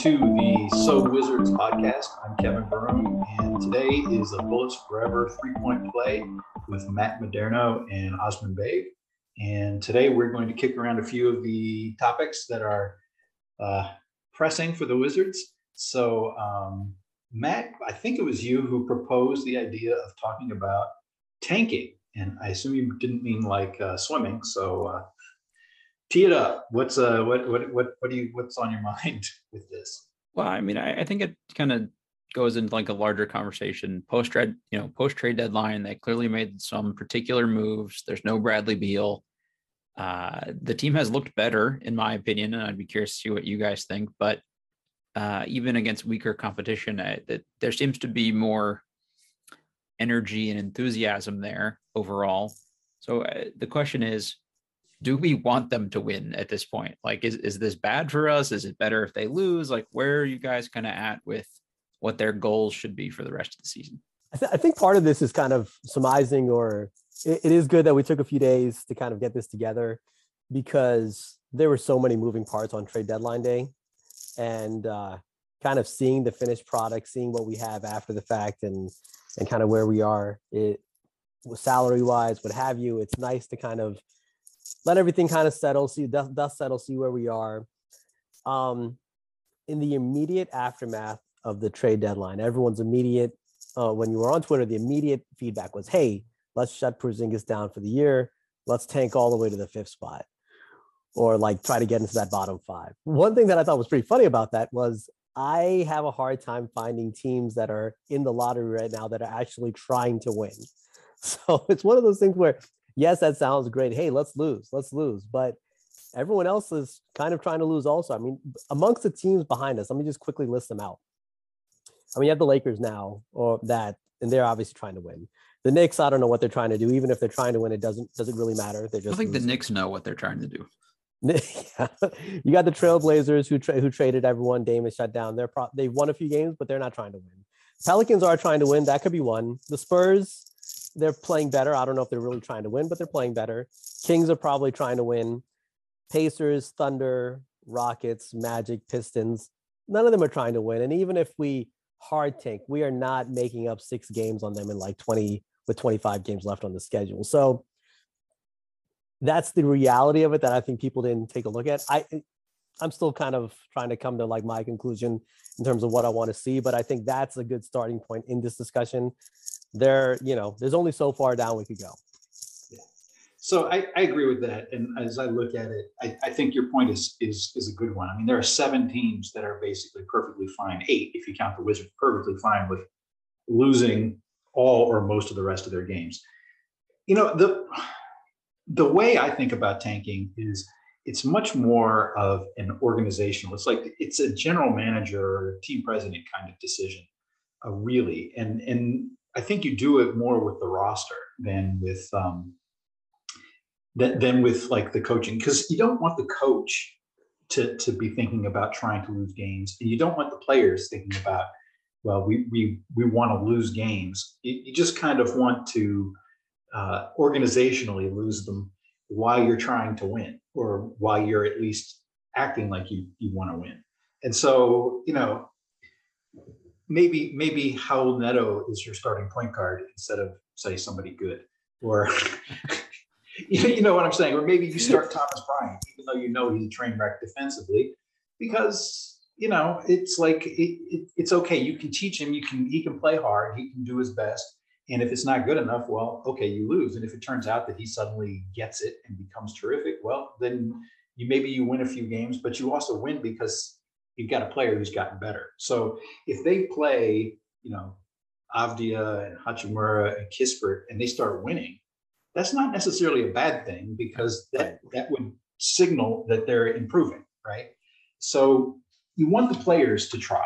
to the So Wizards podcast. I'm Kevin Broom, and today is a Bullets Forever three point play with Matt Modderno and Osman Baig. And today we're going to kick around a few of the topics that are uh, pressing for the Wizards. So, um, Matt, I think it was you who proposed the idea of talking about tanking. And I assume you didn't mean like uh, swimming. So, uh, tee it up. What's uh what what what what do you what's on your mind with this? Well, I mean, I, I think it kind of goes into like a larger conversation post trade, you know, post trade deadline. They clearly made some particular moves. There's no Bradley Beal. Uh, the team has looked better, in my opinion, and I'd be curious to see what you guys think. But uh, even against weaker competition, that there seems to be more energy and enthusiasm there overall. So uh, the question is, do we want them to win at this point? Like, is, is this bad for us? Is it better if they lose? Like, where are you guys kind of at with what their goals should be for the rest of the season? I, th- I think part of this is kind of surmising, or it, it is good that we took a few days to kind of get this together because there were so many moving parts on trade deadline day and uh, kind of seeing the finished product, seeing what we have after the fact and, and kind of where we are it salary wise, what have you. It's nice to kind of let everything kind of settle, see dust, dust settle, see where we are. Um, in the immediate aftermath of the trade deadline, everyone's immediate uh, when you were on Twitter, the immediate feedback was, "Hey, let's shut Porzingis down for the year. Let's tank all the way to the fifth spot, or like try to get into that bottom five. One thing that I thought was pretty funny about that was I have a hard time finding teams that are in the lottery right now that are actually trying to win. So it's one of those things where yes, that sounds great. Hey, let's lose, let's lose. But everyone else is kind of trying to lose also. I mean, amongst the teams behind us, let me just quickly list them out. I mean, you have the Lakers now, or that, and they're obviously trying to win. The Knicks, I don't know what they're trying to do. Even if they're trying to win, it doesn't doesn't really matter. They're just. I think losing. the Knicks know what they're trying to do. yeah. You got the Trailblazers who tra- who traded everyone. Dame is shut down. They're pro- they've won a few games, but they're not trying to win. Pelicans are trying to win. That could be one. The Spurs, they're playing better. I don't know if they're really trying to win, but they're playing better. Kings are probably trying to win. Pacers, Thunder, Rockets, Magic, Pistons, none of them are trying to win. And even if we hard tank, we are not making up six games on them in like 20 with 25 games left on the schedule. So that's the reality of it that I think people didn't take a look at. I I'm still kind of trying to come to like my conclusion in terms of what I want to see, but I think that's a good starting point in this discussion there, you know, there's only so far down we could go. So I, I agree with that. And as I look at it, I, I think your point is, is, is a good one. I mean, there are seven teams that are basically perfectly fine, eight, if you count the Wizards, perfectly fine with losing all or most of the rest of their games. You know, the, the way I think about tanking is it's much more of an organizational, it's like, it's a general manager or team president kind of decision, uh, really. And, and I think you do it more with the roster than with um, than, than with like the coaching because you don't want the coach to to be thinking about trying to lose games, and you don't want the players thinking about well we we we want to lose games. You, you just kind of want to uh, organizationally lose them while you're trying to win or while you're at least acting like you you want to win. And so you know maybe maybe Raul Neto is your starting point guard instead of say somebody good, or you know what I'm saying, or maybe you start Thomas Bryant, even though you know he's a train wreck defensively, because you know it's like it, it, it's okay. You can teach him. You can he can play hard. He can do his best. And if it's not good enough, well, okay, you lose. And if it turns out that he suddenly gets it and becomes terrific, well, then you maybe you win a few games, but you also win because you've got a player who's gotten better. So if they play, you know, Avdija and Hachimura and Kispert and they start winning, that's not necessarily a bad thing because that, that would signal that they're improving, right? So you want the players to try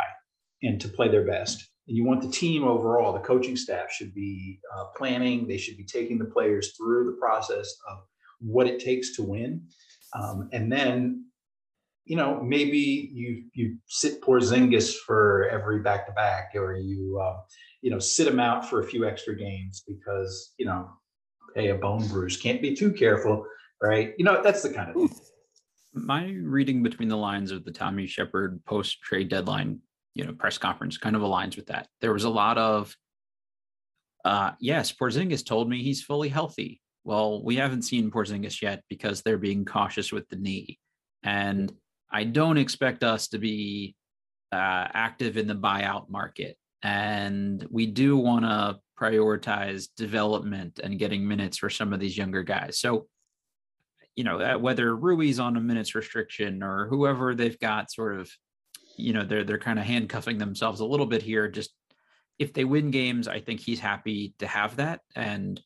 and to play their best. And you want the team overall, the coaching staff should be uh, planning, they should be taking the players through the process of what it takes to win. Um, and then you know, maybe you you sit Porzingis for every back to back, or you uh, you know sit him out for a few extra games because you know, hey, a bone bruise can't be too careful, right? You know, that's the kind of thing. My reading between the lines of the Tommy Sheppard post trade deadline, you know, press conference kind of aligns with that. There was a lot of, uh, yes, Porzingis told me he's fully healthy. Well, we haven't seen Porzingis yet because they're being cautious with the knee, and I don't expect us to be uh, active in the buyout market. And we do want to prioritize development and getting minutes for some of these younger guys. So, you know, uh, whether Rui's on a minutes restriction or whoever they've got sort of, you know, they're they're kind of handcuffing themselves a little bit here. Just if they win games, I think he's happy to have that. And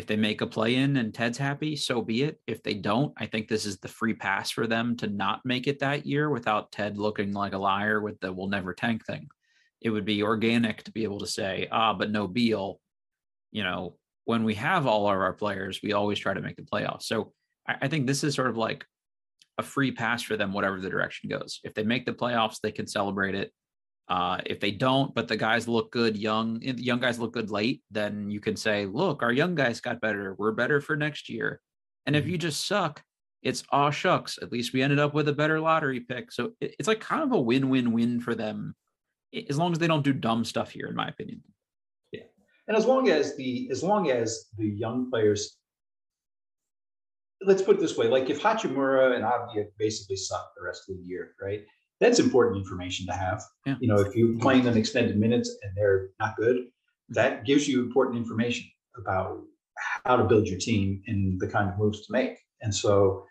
if they make a play in and Ted's happy, so be it. If they don't, I think this is the free pass for them to not make it that year without Ted looking like a liar with the we'll never tank thing. It would be organic to be able to say, ah, but no Beal. You know, when we have all of our players, we always try to make the playoffs. So I, I think this is sort of like a free pass for them, whatever the direction goes. If they make the playoffs, they can celebrate it. Uh, if they don't, but the guys look good, young young guys look good late, then you can say, look, our young guys got better. We're better for next year. And if you just suck, it's aw shucks. At least we ended up with a better lottery pick. So it- it's like kind of a win-win-win for them, as long as they don't do dumb stuff here, in my opinion. Yeah, and as long as the, as long as the young players, let's put it this way, like if Hachimura and Avdija basically suck the rest of the year, right? That's important information to have. Yeah. You know, if you're playing them extended minutes and they're not good, that gives you important information about how to build your team and the kind of moves to make. And so,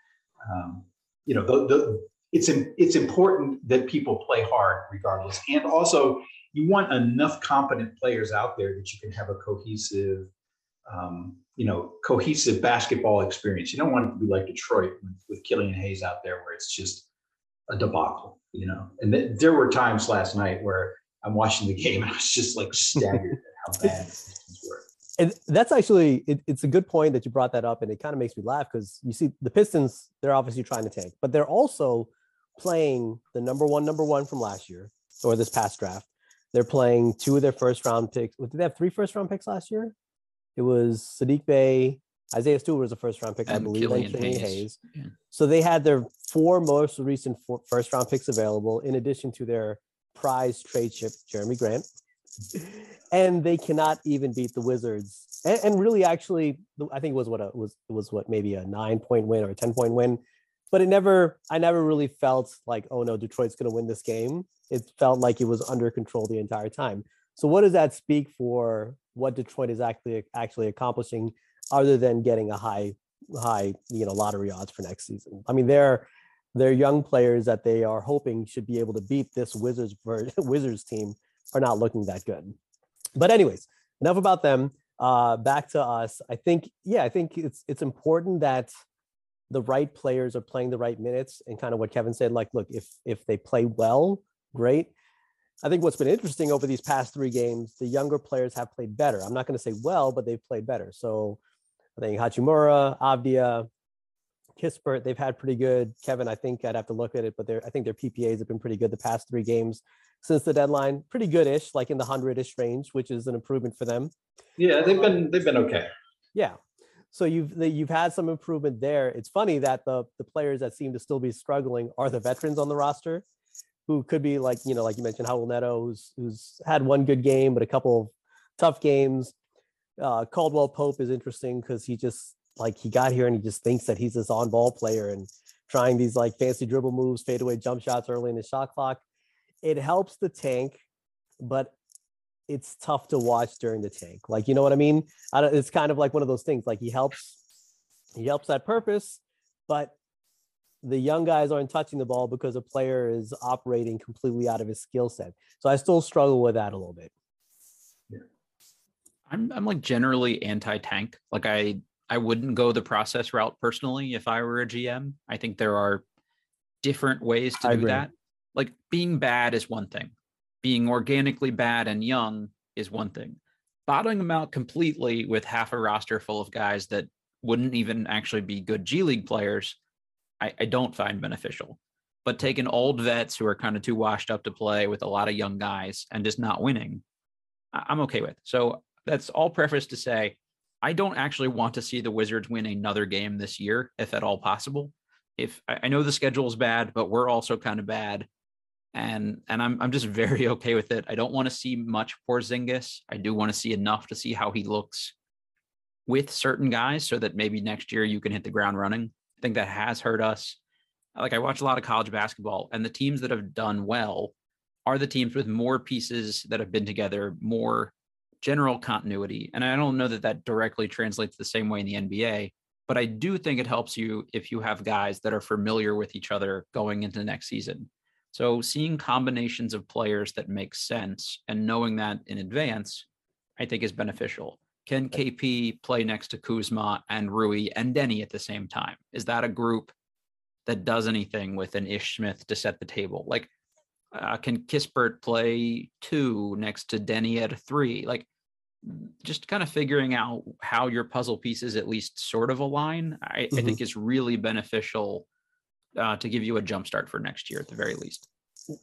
um, you know, the, the, it's it's important that people play hard regardless, and also you want enough competent players out there that you can have a cohesive, um, you know, cohesive basketball experience. You don't want it to be like Detroit with, with Killian Hayes out there, where it's just a debacle, you know. And th- there were times last night where I'm watching the game and I was just like staggered at how bad the Pistons were. And that's actually it, it's a good point that you brought that up, and it kind of makes me laugh because you see the Pistons, they're obviously trying to tank, but they're also playing the number one, number one from last year or this past draft. They're playing two of their first round picks. Did they have three first round picks last year? It was Sadiq Bey, Isaiah Stewart was a first round pick, I believe, Killian and Killian Hayes. Hayes. Yeah. So they had their four most recent four, first round picks available, in addition to their prize trade chip, Jerami Grant. And they cannot even beat the Wizards. And, and really, actually, I think it was what a, was it was what maybe a nine point win or a ten point win, but it never. I never really felt like, oh no, Detroit's going to win this game. It felt like it was under control the entire time. So what does that speak for what Detroit is actually actually accomplishing, other than getting a high high you know lottery odds for next season? I mean, they're they're young players that they are hoping should be able to beat this Wizards Wizards team are not looking that good. But anyways, enough about them. Uh, back to us. I think yeah, I think it's it's important that the right players are playing the right minutes and kind of what Kevin said. Like, look, if if they play well, great. I think what's been interesting over these past three games, the younger players have played better. I'm not going to say well, but they've played better. So I think Hachimura, Avdija, Kispert, they've had pretty good. Kevin, I think I'd have to look at it, but their I think their PPAs have been pretty good the past three games since the deadline. Pretty good-ish, like in the hundred-ish range, which is an improvement for them. Yeah, they've been they've been okay. Yeah. So you've you've had some improvement there. It's funny that the the players that seem to still be struggling are the veterans on the roster, who could be like you know like you mentioned Raul Neto, who's who's had one good game but a couple of tough games. Uh, Caldwell Pope is interesting because he just like he got here and he just thinks that he's this on ball player and trying these like fancy dribble moves, fadeaway jump shots early in the shot clock. It helps the tank, but it's tough to watch during the tank. Like you know what I mean? I it's kind of like one of those things. Like he helps, he helps that purpose, but the young guys aren't touching the ball because a player is operating completely out of his skill set. So I still struggle with that a little bit. I'm I'm like generally anti-tank. Like I I wouldn't go the process route personally if I were a GM. I think there are different ways to I do agree. that. Like being bad is one thing. Being organically bad and young is one thing. Bottoming them out completely with half a roster full of guys that wouldn't even actually be good G League players, I, I don't find beneficial. But taking old vets who are kind of too washed up to play with a lot of young guys and just not winning, I- I'm okay with. So that's all preface to say I don't actually want to see the Wizards win another game this year, if at all possible. if I, know the schedule is bad, but we're also kind of bad. And and I'm I'm just very okay with it. I don't want to see much Porzingis. I do want to see enough to see how he looks with certain guys so that maybe next year you can hit the ground running. I think that has hurt us. Like I watch a lot of college basketball and the teams that have done well are the teams with more pieces that have been together, more general continuity. And I don't know that that directly translates the same way in the NBA, but I do think it helps you if you have guys that are familiar with each other going into the next season. So seeing combinations of players that make sense and knowing that in advance, I think is beneficial. Can KP play next to Kuzma and Rui and Deni at the same time? Is that a group that does anything with an Ish Smith to set the table? Like, uh, can Kispert play two next to Deni at a three? Like, just kind of figuring out how your puzzle pieces at least sort of align, I, mm-hmm. I think is really beneficial uh, to give you a jump start for next year at the very least.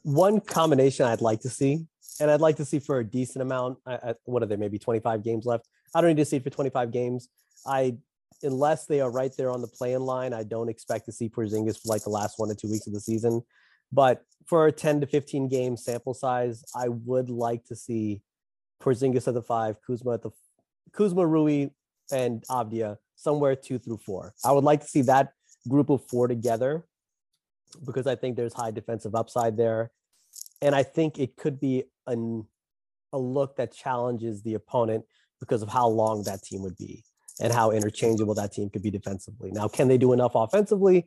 One combination I'd like to see, and I'd like to see for a decent amount. I, I, what are there? Maybe 25 games left. I don't need to see for 25 games. I, unless they are right there on the playing line, I don't expect to see Porzingis for like the last one to two weeks of the season. But for a 10 to 15 game sample size, I would like to see Porzingis at the five, Kuzma at the Kuzma, Rui, and Avdija somewhere two through four. I would like to see that group of four together because I think there's high defensive upside there. And I think it could be an, a look that challenges the opponent because of how long that team would be and how interchangeable that team could be defensively. Now, can they do enough offensively?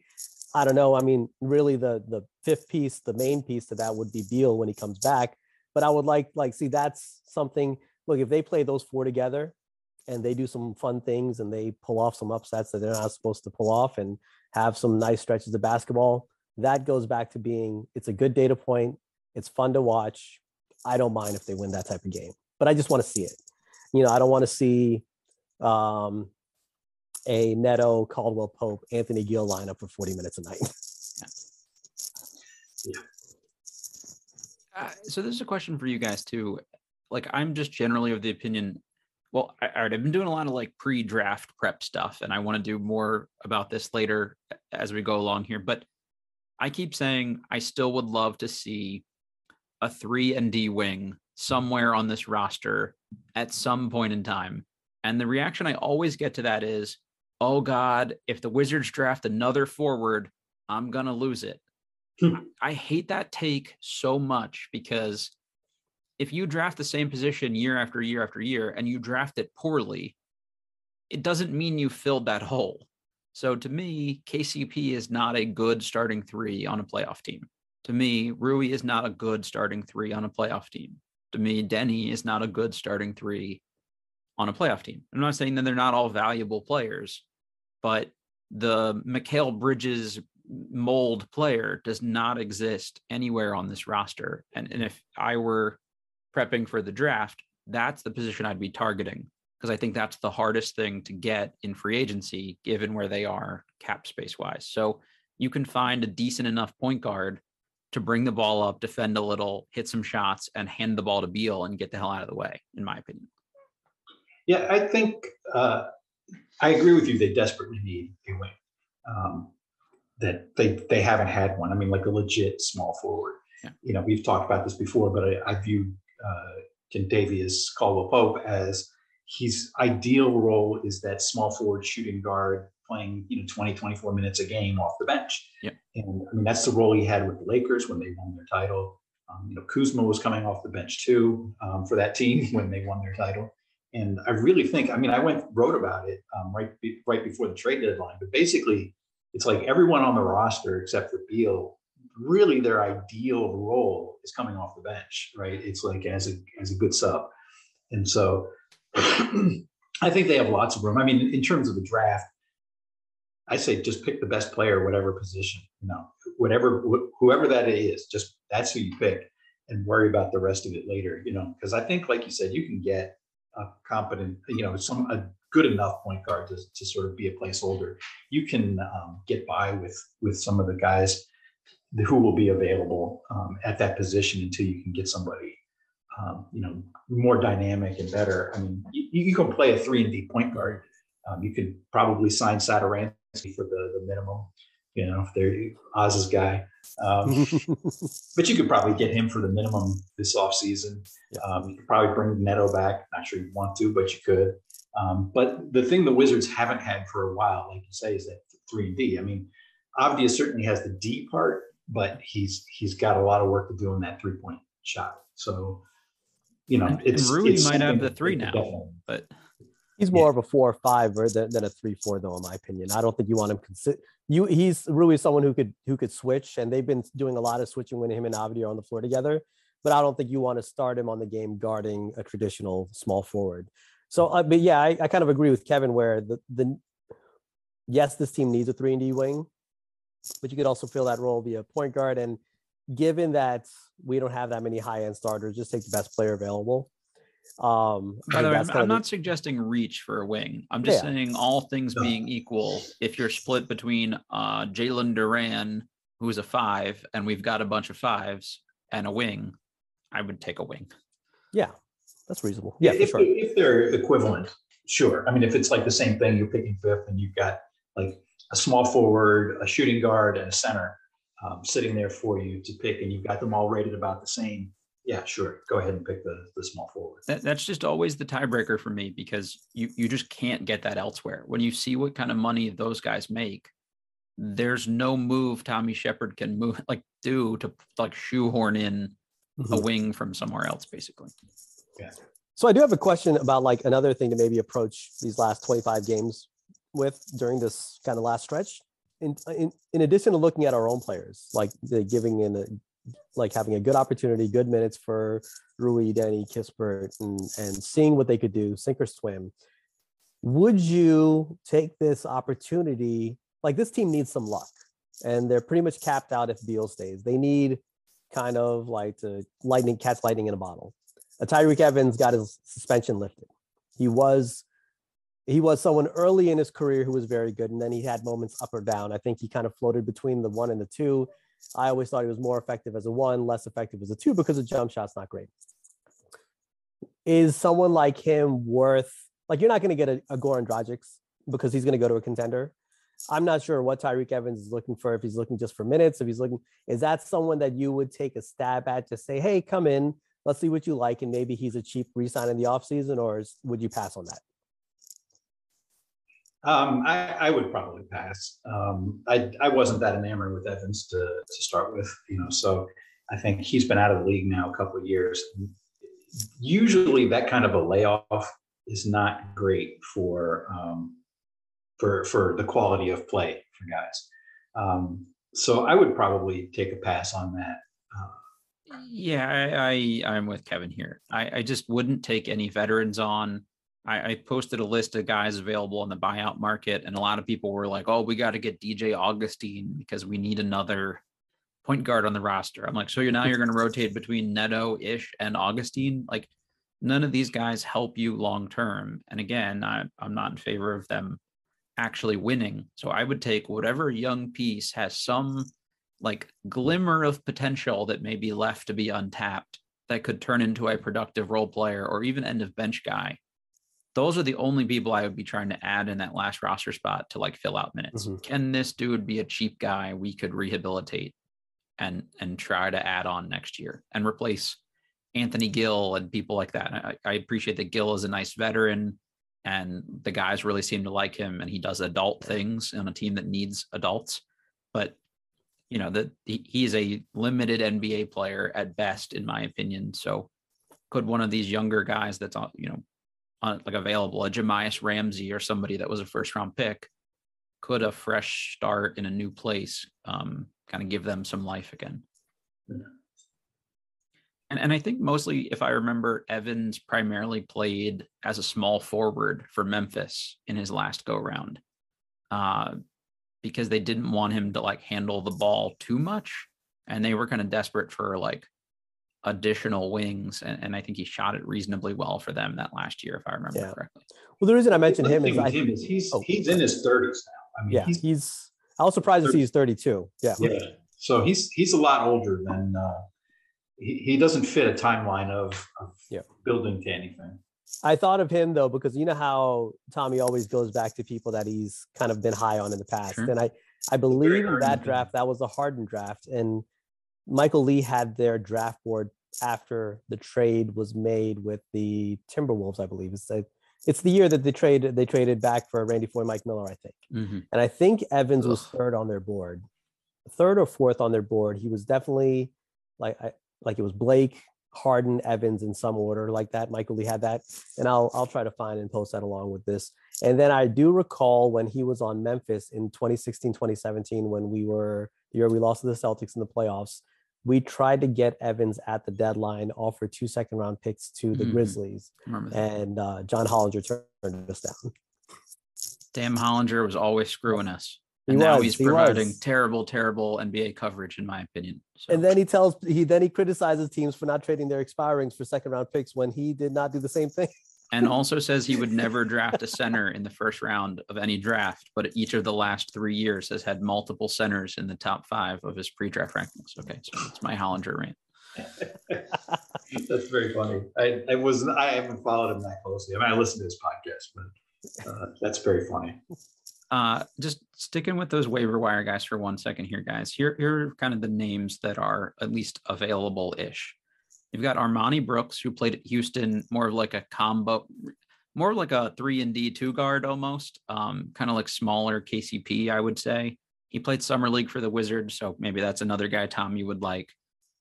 I don't know. I mean, really, the the fifth piece, the main piece to that would be Beal when he comes back. But I would like like see that's something. Look, if they play those four together and they do some fun things and they pull off some upsets that they're not supposed to pull off and have some nice stretches of basketball, that goes back to being it's a good data point. It's fun to watch. I don't mind if they win that type of game, but I just want to see it. You know, I don't want to see um, a Neto, Caldwell Pope, Anthony Gill lineup for 40 minutes a night. yeah. Uh, so this is a question for you guys too. Like I'm just generally of the opinion. Well, I, all right, I've been doing a lot of like pre-draft prep stuff, and I want to do more about this later as we go along here. But I keep saying I still would love to see a three and D wing somewhere on this roster at some point in time. And the reaction I always get to that is, oh God, if the Wizards draft another forward, I'm going to lose it. Hmm. I hate that take so much because if you draft the same position year after year after year and you draft it poorly, it doesn't mean you filled that hole. So to me, KCP is not a good starting three on a playoff team. To me, Rui is not a good starting three on a playoff team. To me, Deni is not a good starting three on a playoff team. I'm not saying that they're not all valuable players, but the Mikal Bridges mold player does not exist anywhere on this roster. And, and if I were prepping for the draft, that's the position I'd be targeting because I think that's the hardest thing to get in free agency given where they are cap space wise. So you can find a decent enough point guard to bring the ball up, defend a little, hit some shots, and hand the ball to Beal and get the hell out of the way, in my opinion. Yeah, I think uh, I agree with you. They desperately need a wing. Um, that they they haven't had one. I mean, like a legit small forward. Yeah. You know, we've talked about this before, but I, I view uh, Caldwell Pope as his ideal role is that small forward shooting guard playing you know 20 24 minutes a game off the bench yeah. and i mean that's the role he had with the lakers when they won their title um, you know kuzma was coming off the bench too um, for that team when they won their title and i really think i mean i went wrote about it um, right be, right before the trade deadline but basically it's like everyone on the roster except for Beal, really their ideal role is coming off the bench, right? It's like as a as a good sub, and so I think they have lots of room. I mean, in terms of the draft, I say just pick the best player, whatever position, you know, whatever wh- whoever that is, just that's who you pick, and worry about the rest of it later, you know, because I think, like you said, you can get a competent, you know, some a good enough point guard to, to sort of be a placeholder. You can um, get by with with some of the guys who will be available um, at that position until you can get somebody, um, you know, more dynamic and better. I mean, you, you can play a three and D point guard. Um, you could probably sign Satoransky for the the minimum. You know, if they're Oz's guy. Um, but you could probably get him for the minimum this offseason. Um, you could probably bring Neto back. Not sure you want to, but you could. Um, but the thing the Wizards haven't had for a while, like you say, is that three and D. I mean, Avdija certainly has the D part, but he's he's got a lot of work to do on that three point shot. So, you know, And- and it's Rui it's might have the three now. But He's Yeah. more of a four or five or than, than a three four though, in my opinion. I don't think you want him consi- you he's really someone who could who could switch, and they've been doing a lot of switching when him and Avdi are on the floor together. But I don't think you want to start him on the game guarding a traditional small forward. So, uh, but yeah, I, I kind of agree with Kevin where the the yes, this team needs a three and D wing, but you could also fill that role via point guard. And given that we don't have that many high end starters, just take the best player available. Um, By the way, I'm, I'm not suggesting reach for a wing. I'm just Yeah. saying all things No. being equal, if you're split between uh Jalen Duran, who's a five, and we've got a bunch of fives and a wing, I would take a wing. Yeah, that's reasonable. Yeah, for if, sure. if they're equivalent, sure. I mean, if it's like the same thing, you're picking fifth and you've got like a small forward, a shooting guard, and a center um, sitting there for you to pick, and you've got them all rated about the same. Yeah, sure. Go ahead and pick the, the small forward. That, that's just always the tiebreaker for me because you you just can't get that elsewhere. When you see what kind of money those guys make, there's no move Tommy Sheppard can move like do to like shoehorn in a Mhm. wing from somewhere else, basically. So I do have a question about like another thing to maybe approach these last 25 games with during this kind of last stretch. In, in, in addition to looking at our own players, like the giving in a, like having a good opportunity, good minutes for Rui, Danny, Kispert, and, and seeing what they could do, sink or swim. Would you take this opportunity? Like this team needs some luck, and they're pretty much capped out if Beal stays. They need kind of like to lightning catch lightning in a bottle. Uh, Tyreke Evans got his suspension lifted. He was he was someone early in his career who was very good, and then he had moments up or down. I think he kind of floated between the one and the two. I always thought he was more effective as a one, less effective as a two because the jump shot's not great. Is someone like him worth like you're not going to get a, a Goran Dragic because he's going to go to a contender. I'm not sure what Tyreke Evans is looking for. If he's looking just for minutes, if he's looking, is that someone that you would take a stab at? to say, hey, come in, let's see what you like, and maybe he's a cheap resign in the offseason, or is, would you pass on that? Um, I, I would probably pass. Um, I, I wasn't that enamored with Evans to, to start with, you know, so I think he's been out of the league now a couple of years. Usually that kind of a layoff is not great for, um, for, for the quality of play for guys. Um, so I would probably take a pass on that. Uh, Yeah, I, I I'm with Kevin here. I, I just wouldn't take any veterans on. I, I posted a list of guys available in the buyout market, and a lot of people were like, "Oh, we got to get DJ Augustin because we need another point guard on the roster." I'm like, "So you're now you're going to rotate between Neto, Ish, and Augustin? Like, none of these guys help you long term." And again, I, I'm not in favor of them actually winning. So I would take whatever young piece has some like glimmer of potential that may be left to be untapped that could turn into a productive role player or even end of bench guy. Those are the only people I would be trying to add in that last roster spot to like fill out minutes. Mhm. Can this dude be a cheap guy we could rehabilitate and and try to add on next year and replace Anthony Gill and people like that? I, I appreciate that Gill is a nice veteran and the guys really seem to like him and he does adult things on a team that needs adults. But you know that he, he's a limited NBA player at best, in my opinion. So could one of these younger guys that's on, you know, on, like available, a Jahmi'us Ramsey or somebody that was a first round pick, could a fresh start in a new place um, kind of give them some life again? Yeah. And, and I think mostly, if I remember, Evans primarily played as a small forward for Memphis in his last go round. Uh, because they didn't want him to like handle the ball too much and they were kind of desperate for like additional wings and, and i think he shot it reasonably well for them that last year if i remember Yeah. correctly Well, the reason I mentioned him is I, him is he's, oh, he's in his thirties now. I mean, yeah, he's, he's. I was surprised to see he's 32. Yeah. Yeah. So he's he's a lot older than uh, he, he doesn't fit a timeline of, of Yeah. building to anything. I thought of him though because you know how Tommy always goes back to people that he's kind of been high on in the past, Sure. and I I believe in that draft that was a Harden draft, and Michael Lee had their draft board after the trade was made with the Timberwolves. I believe it's it's the year that they traded they traded back for Randy Foye, Mike Miller, I think. Mhm. And I think Evans was third on their board, third or fourth on their board. He was definitely like I like it was Blake, Harden, Evans in some order like that. Michael Lee had that, and I'll I'll try to find and post that along with this. And then I do recall when he was on Memphis in 2016, 2017, when we were the year we lost to the Celtics in the playoffs. We tried to get Evans at the deadline, offer two second round picks to the Mhm. Grizzlies, and uh, John Hollinger turned us down. Damn Hollinger was always screwing us. He And now was, he's he providing was. terrible, terrible NBA coverage, in my opinion. So, And then he tells he then he criticizes teams for not trading their expirings for second round picks when he did not do the same thing. and also says he would never draft a center in the first round of any draft, but each of the last three years has had multiple centers in the top five of his pre-draft rankings. Okay, so it's my Hollinger rant. That's very funny. I, I wasn't, I haven't followed him that closely. I mean, I listen to his podcast, but uh, that's very funny. Uh, just sticking with those waiver wire guys for one second here, guys. Here, here are kind of the names that are at least available-ish. You've got Armoni Brooks, who played at Houston, more of like a combo, more like a three and D two guard almost, um, kind of like smaller KCP, I would say. He played summer league for the Wizards, so maybe that's another guy Tom you would like.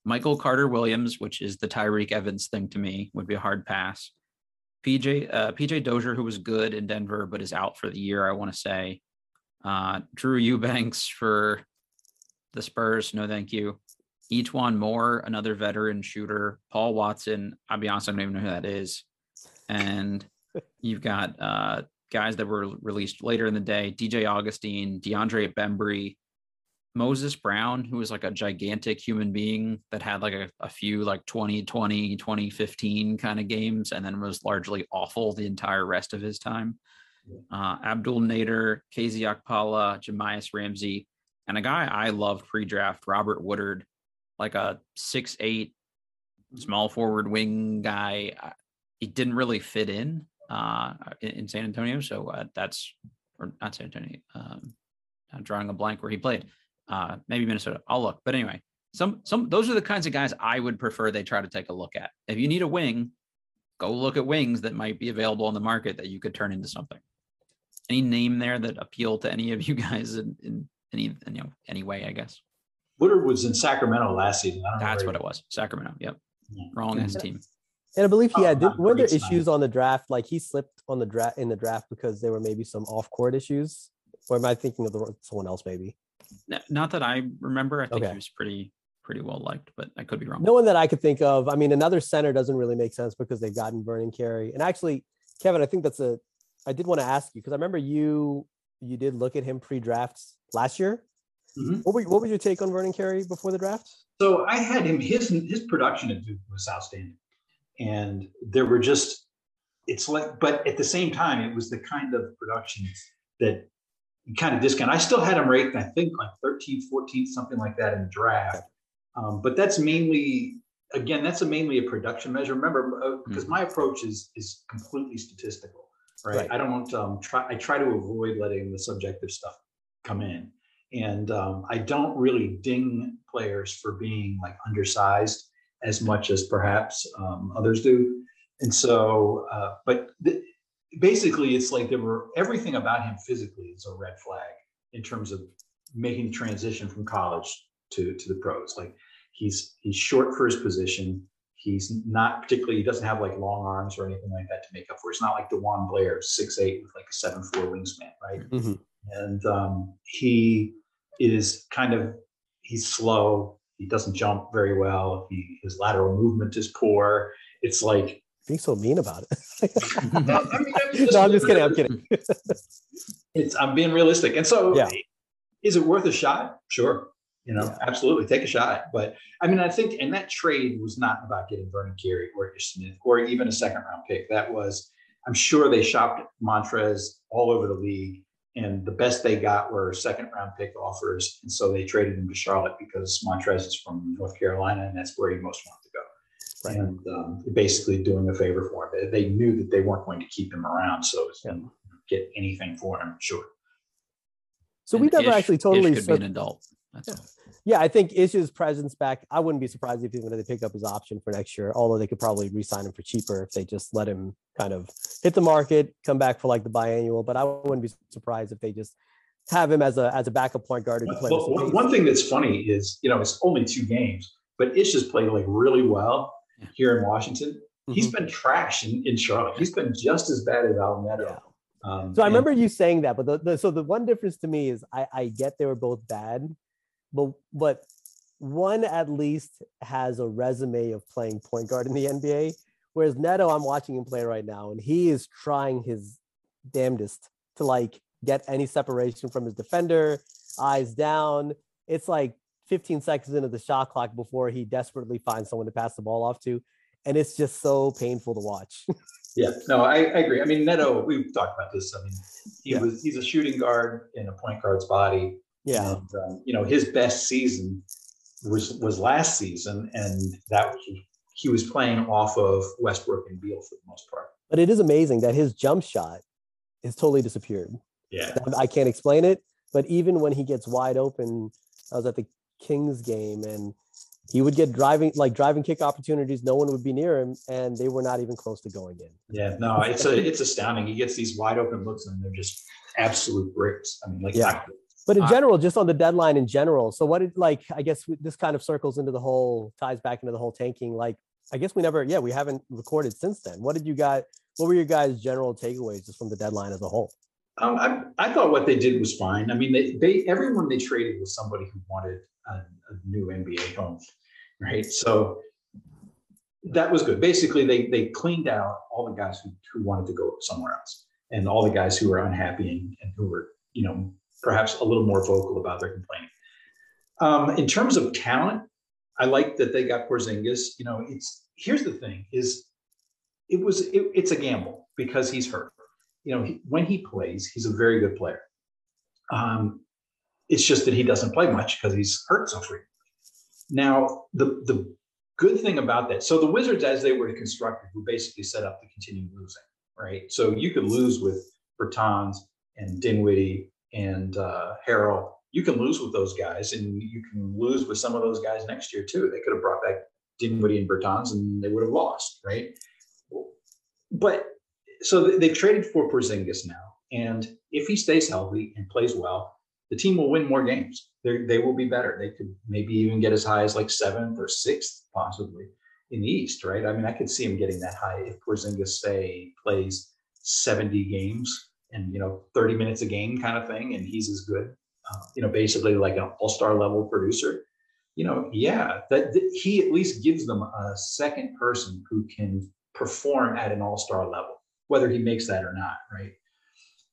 Michael Carter Williams, which is the Tyreke Evans thing to me, would be a hard pass. PJ uh, PJ Dozier, who was good in Denver but is out for the year, I want to say. Uh, Drew Eubanks for the Spurs, no thank you. Each Moore, another veteran shooter. Paul Watson, I'll be honest, I don't even know who that is. And you've got uh, guys that were released later in the day: DJ Augustin, DeAndre Bembry, Moses Brown, who was like a gigantic human being that had like a, a few like 2020, 2015 kind of games, and then was largely awful the entire rest of his time. Uh, Abdel Nader, KZ Okpala, Jahmi'us Ramsey, and a guy I loved pre-draft, Robert Woodard, like a six eight small forward wing guy. He didn't really fit in uh, in, in San Antonio, so uh, that's or not San Antonio. Um, I'm drawing a blank where he played. Uh, maybe Minnesota. I'll look. But anyway, some some those are the kinds of guys I would prefer they try to take a look at. If you need a wing, go look at wings that might be available on the market that you could turn into something. Any name there that appeal to any of you guys in, in any you know any way, I guess. Woodard was in Sacramento last season. I don't That's where what it was. Sacramento. Yep. Yeah. Wrong as team. And I believe he Oh, had not did, were there issues on the draft, like he slipped on the draft in the draft because there were maybe some off court issues, or am I thinking of the, someone else? Maybe N- Not that I remember. I think Okay. he was pretty pretty well liked, but I could be wrong. no one that I could think of. I mean, another center doesn't really make sense because they've gotten Vernon Carey, and actually, Kevin, I think that's a. I did want to ask you because I remember you you did look at him pre-draft last year. Mhm. What were what was your take on Vernon Carey before the draft? So I had him. His his production at Duke was outstanding, and there were just it's like, but at the same time, it was the kind of production that you kind of discount. I still had him ranked, I think, like 13th, 14th, something like that in the draft. Um, but that's mainly, again, that's a mainly a production measure. Remember, uh, because my approach is is completely statistical, right? Right. I don't um, try. I try to avoid letting the subjective stuff come in, and um, I don't really ding players for being like undersized as much as perhaps um, others do. And so, uh, but th- basically, it's like there were everything about him physically is a red flag in terms of making the transition from college to to the pros. Like he's he's short for his position. He's not particularly. He doesn't have like long arms or anything like that to make up for. It's not like DeJuan Blair, six eight with like a seven four wingspan, right? Mhm. and um, he is kind of he's slow. He doesn't jump very well. He, his lateral movement is poor. It's like Being so mean about it. I mean, I mean, no, I'm just kidding. I'm kidding. It's I'm being realistic, and so Yeah. is it worth a shot? Sure, you know, Yeah. absolutely take a shot. But I mean, I think, and that trade was not about getting Vernon Carey or Ish Smith or even a second round pick. That was, I'm sure they shopped Montrez all over the league, and the best they got were second round pick offers, and so they traded him to Charlotte because Montrez is from North Carolina, and that's where he most wanted to go. Right. and um, basically doing a favor for him. They, they knew that they weren't going to keep him around, so it's Yeah. gonna get anything for him, sure. So we never Ish- actually Ish totally. could be an adult. That's Yeah. all. yeah, I think Ish's presence back. I wouldn't be surprised if even if they pick up his option for next year. Although they could probably re-sign him for cheaper if they just let him kind of hit the market, come back for like the biannual. But I wouldn't be surprised if they just have him as a as a backup point guard who can play. with Well, one, one thing that's funny is, you know, it's only two games, but Ish has played like really well Yeah. here in Washington. He's Mhm. been trash in, in Charlotte. He's been just as bad as Almetto. Yeah. Um, So I and- remember you saying that, but the, the so the one difference to me is I, I get they were both bad, but but one at least has a resume of playing point guard in the NBA, whereas Neto, I'm watching him play right now, and he is trying his damnedest to like get any separation from his defender, eyes down. It's like 15 seconds into the shot clock before he desperately finds someone to pass the ball off to, and it's just so painful to watch. Yeah, no, I, I agree. I mean, Neto, we've talked about this. I mean, he Yeah. was he's a shooting guard in a point guard's body. Yeah. And, um, you know, his best season was was last season, and that was he was playing off of Westbrook and Beal for the most part. But it is amazing that his jump shot has totally disappeared. Yeah, I can't explain it, but even when he gets wide open, I was at the Kings game and he would get driving like driving kick opportunities. No one would be near him, and they were not even close to going in. yeah. No, it's a it's astounding. He gets these wide open looks, and they're just absolute bricks. I mean, like Yeah. But in general, just on the deadline in general. So what did like I guess this kind of circles into the whole ties back into the whole tanking. Like I guess we never, yeah, we haven't recorded since then. What did you guys? What were your guys' general takeaways just from the deadline as a whole? Um, I, I thought what they did was fine. I mean, they, they everyone they traded was somebody who wanted a, a new NBA home, right? So that was good. Basically, they they cleaned out all the guys who, who wanted to go somewhere else, and all the guys who were unhappy and, and who were you know perhaps a little more vocal about their complaining. Um, in terms of talent, I like that they got Porzingis. You know, it's here's the thing: is it was it, it's a gamble because he's hurt you know, he, when he plays, he's a very good player. Um, it's just that he doesn't play much because he's hurt so frequently. Now, the the good thing about that, so the Wizards, as they were constructed, were basically set up to continue losing, right? So you could lose with Bertans and Dinwiddie and uh, Harrell. You can lose with those guys, and you can lose with some of those guys next year too. They could have brought back Dinwiddie and Bertans, and they would have lost, right? But so they- they've traded for Porzingis now, and if he stays healthy and plays well, the team will win more games. They they will be better. They could maybe even get as high as like seventh or sixth, possibly in the East, right? I mean, I could see him getting that high if Porzingis say plays seventy games and you know thirty minutes a game kind of thing, and he's as good, uh, you know, basically like an all star level producer. You know, yeah, that, that he at least gives them a second person who can perform at an all star level whether he makes that or not, right?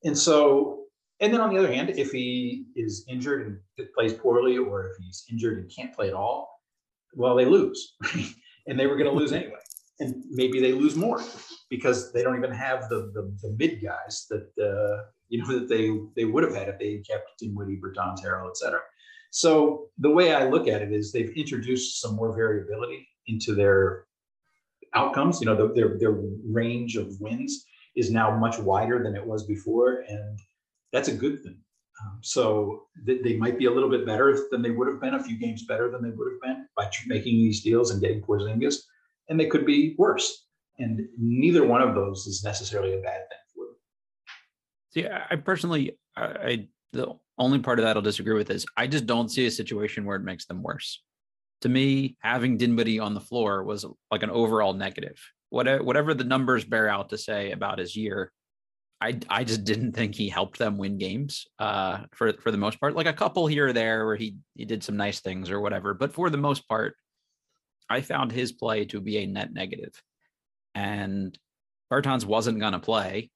And so, and then on the other hand, if he is injured and plays poorly, or if he's injured and can't play at all, well, they lose, and they were going to lose anyway, and maybe they lose more because they don't even have the the, the mid guys that uh, you know that they they would have had if they kept Dinwiddie, Bertans, Harrell, et cetera. So the way I look at it is they've introduced some more variability into their outcomes. You know, the, their their range of wins is now much wider than it was before, and that's a good thing. Um, so th- they might be a little bit better than they would have been, a few games better than they would have been by tr- making these deals and getting Porzingis, and they could be worse. And neither one of those is necessarily a bad thing for them. See, I personally, I, I the only part of that I'll disagree with is I just don't see a situation where it makes them worse. To me, having Dinwiddie on the floor was like an overall negative. Whatever, whatever the numbers bear out to say about his year, I I just didn't think he helped them win games. Uh, for for the most part, like a couple here or there where he he did some nice things or whatever, but for the most part, I found his play to be a net negative. And Bertans wasn't going to play.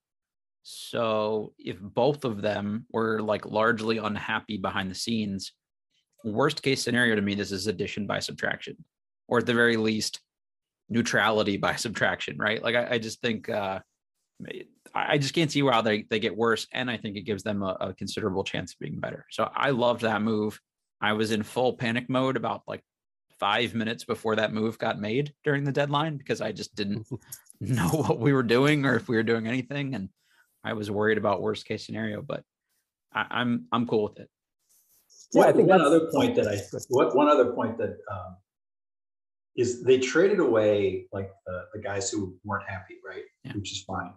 So if both of them were like largely unhappy behind the scenes, worst case scenario to me, this is addition by subtraction, or at the very least, neutrality by subtraction, right? Like I, I just think uh, I I just can't see how they, they get worse. And I think it gives them a, a considerable chance of being better. So I loved that move. I was in full panic mode about like five minutes before that move got made during the deadline because I just didn't know what we were doing or if we were doing anything, and I was worried about worst case scenario. But I, I'm I'm cool with it. Yeah, I One- think one other point that I, Good. what, one other point that, um, is they traded away like the, the guys who weren't happy, right? Yeah. Which is fine.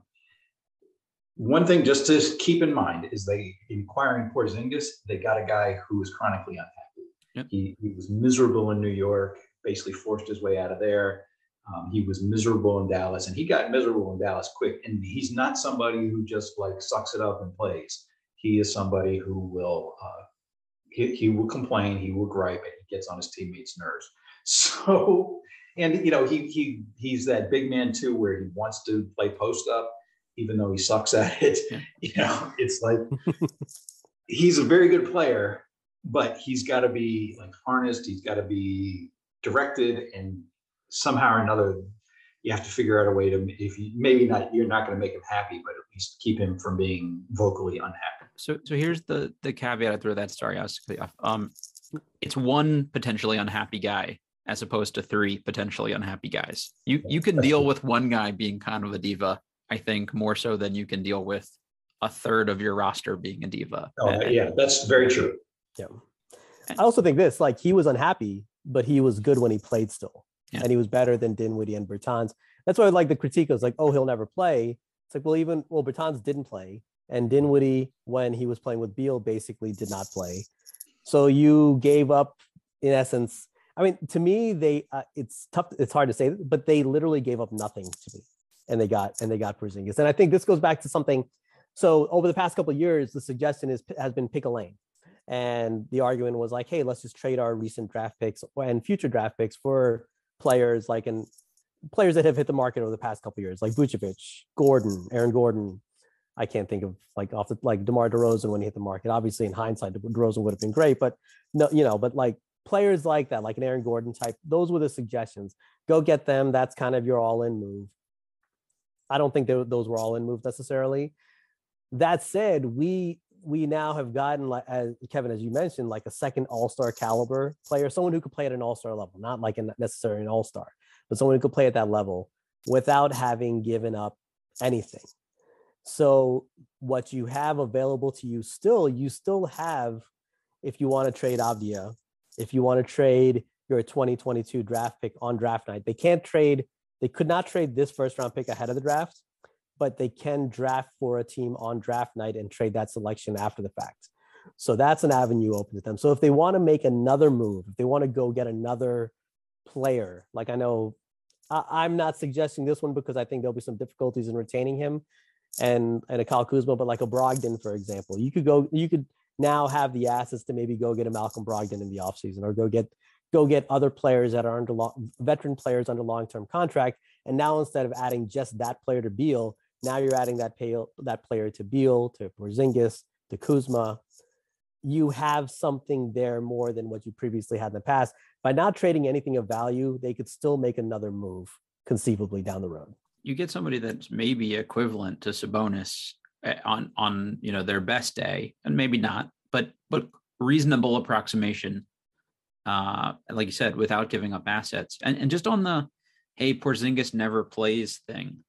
One thing just to keep in mind is they inquiring Porzingis, they got a guy who was chronically unhappy. Yep. He, he was miserable in New York, basically forced his way out of there. Um, he was miserable in Dallas and he got miserable in Dallas quick. And he's not somebody who just like sucks it up and plays. He is somebody who will, uh, he, he will complain, he will gripe, and he gets on his teammates' nerves. So, and you know, he he he's that big man too, where he wants to play post up, even though he sucks at it. You know, it's like he's a very good player, but he's got to be like harnessed. He's got to be directed, and somehow or another, you have to figure out a way to if you maybe not you're not going to make him happy, but at least keep him from being vocally unhappy. So so here's the the caveat I throw that story I was you off. Um it's one potentially unhappy guy as opposed to three potentially unhappy guys. You you can deal with one guy being kind of a diva, I think, more so than you can deal with a third of your roster being a diva. Oh, And- yeah, that's very true. Yeah. I also think this, like he was unhappy, but he was good when he played still. Yeah. And he was better than Dinwiddie and Bertans. That's why I like the critique was like, oh, he'll never play. It's like, well, even well, Bertans didn't play. And Dinwiddie, when he was playing with Beal, basically did not play. So you gave up, in essence. I mean, to me, they uh, it's tough. It's hard to say, but they literally gave up nothing to me, and they got and they got Porzingis. And I think this goes back to something. So over the past couple of years, the suggestion is has been pick a lane, and the argument was like, hey, let's just trade our recent draft picks and future draft picks for players like and players that have hit the market over the past couple years, like Vucevic, Gordon, Aaron Gordon. I can't think of like off the like DeMar DeRozan when he hit the market. Obviously, in hindsight, DeRozan would have been great, but no, you know, but like players like that, like an Aaron Gordon type, those were the suggestions. Go get them. That's kind of your all-in move. I don't think tho- those were all-in moves necessarily. That said, we we now have gotten like as Kevin, as you mentioned, like a second All-Star caliber player, someone who could play at an All-Star level, not like a necessarily an All-Star, but someone who could play at that level without having given up anything. So what you have available to you still, you still have, if you want to trade Avdija, if you want to trade your 2022 draft pick on draft night, they can't trade, they could not trade this first round pick ahead of the draft, but they can draft for a team on draft night and trade that selection after the fact. So that's an avenue open to them. So if they want to make another move, if they want to go get another player, like I know I, I'm not suggesting this one because I think there'll be some difficulties in retaining him and and a Kyle Kuzma, but like a Brogdon, for example, you could go, you could now have the assets to maybe go get a Malcolm Brogdon in the offseason or go get go get other players that are under long, veteran players under long-term contract. And now instead of adding just that player to Beal, now you're adding that pay, that player to Beal, to Porzingis, to Kuzma. You have something there more than what you previously had in the past. By not trading anything of value, they could still make another move conceivably down the road. you get somebody that's maybe equivalent to Sabonis eh, on on you know their best day, and maybe not, but but reasonable approximation. Uh, like you said, without giving up assets, and and just on the hey Porzingis never plays thing,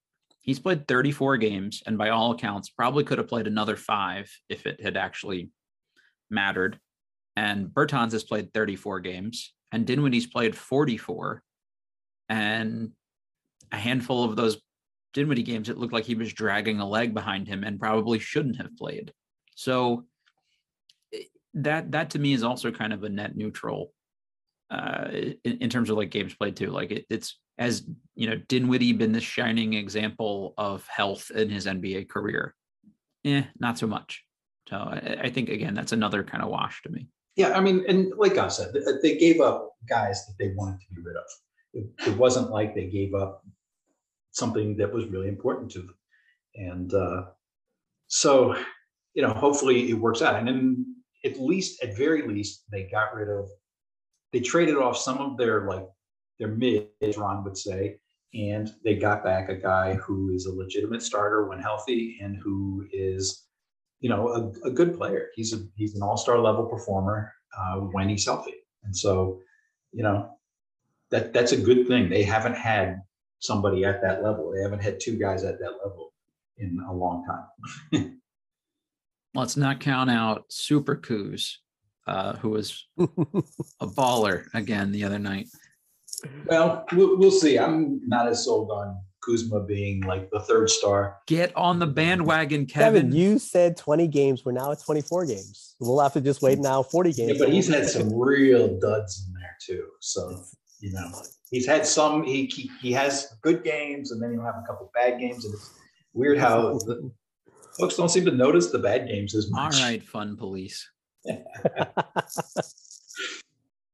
he's played 34 games, and by all accounts, probably could have played another five if it had actually mattered. And Bertans has played 34 games, and Dinwiddie's played 44, and a handful of those Dinwiddie games, it looked like he was dragging a leg behind him and probably shouldn't have played. So eh, that that to me is also kind of a net neutral uh, in, in terms of like games played too. Like it, it's as you know, Dinwiddie been the shining example of health in his NBA career. Eh, not so much. So I, I think again, that's another kind of wash to me. Yeah, I mean, and like I said, they gave up guys that they wanted to be rid of. It, it wasn't like they gave up something that was really important to them. And uh, so, you know, hopefully it works out. And then at least, at very least, they got rid of, they traded off some of their like their mid, as Ron would say, and they got back a guy who is a legitimate starter when healthy and who is you know, a, a good player. He's a he's an all-star level performer uh, when he's healthy. And so, you know, that that's a good thing. They haven't had somebody at that level. They haven't had two guys at that level in a long time. Let's not count out Super Kuz, uh, who was a baller again the other night. Well, we'll, we'll see. I'm not as sold on Kuzma being like the third star. Get on the bandwagon, Kevin. Kevin, you said 20 games. We're now at 24 games. We'll have to just wait now 40 games. Yeah, but he's had some real duds in there too. So you know, he's had some. He he, he has good games, and then he'll have a couple bad games, and it's weird how the, folks don't seem to notice the bad games as much. right, fun police.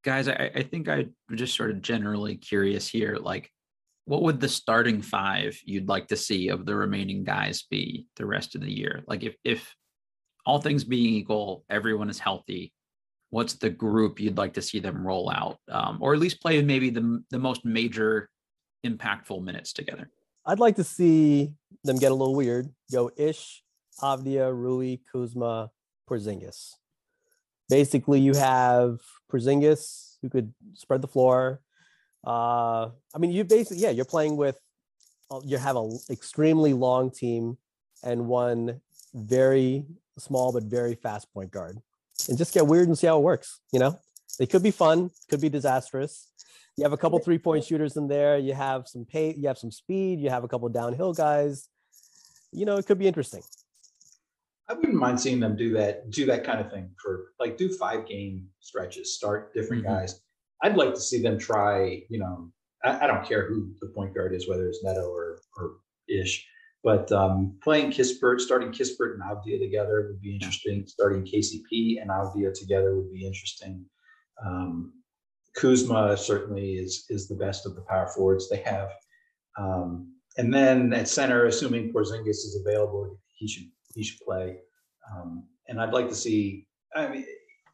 Guys, I, I think I'm just sort of generally curious here. Like, what would the starting five you'd like to see of the remaining guys be the rest of the year? Like, if if all things being equal, everyone is healthy, what's the group you'd like to see them roll out, um, or at least play maybe the the most major, impactful minutes together? I'd like to see them get a little weird. Go Ish, Avdija, Rui, Kuzma, Porzingis. Basically, you have Porzingis who could spread the floor. Uh, I mean, you basically, yeah, you're playing with, uh, you have an extremely long team and one very small but very fast point guard, and just get weird and see how it works. You know, they could be fun, could be disastrous. You have a couple three point shooters in there. You have some pay. You have some speed. You have a couple downhill guys. You know, it could be interesting. I wouldn't mind seeing them do that, do that kind of thing for like do five game stretches, start different Mhm. guys. I'd like to see them try, you know, I, I don't care who the point guard is, whether it's Neto or or Ish, but um, playing Kispert, starting Kispert and Avdija together would be interesting. Starting KCP and Avdija together would be interesting. Um, Kuzma certainly is is the best of the power forwards they have. Um, and then at center, assuming Porzingis is available, he should he should play. Um, and I'd like to see. I mean,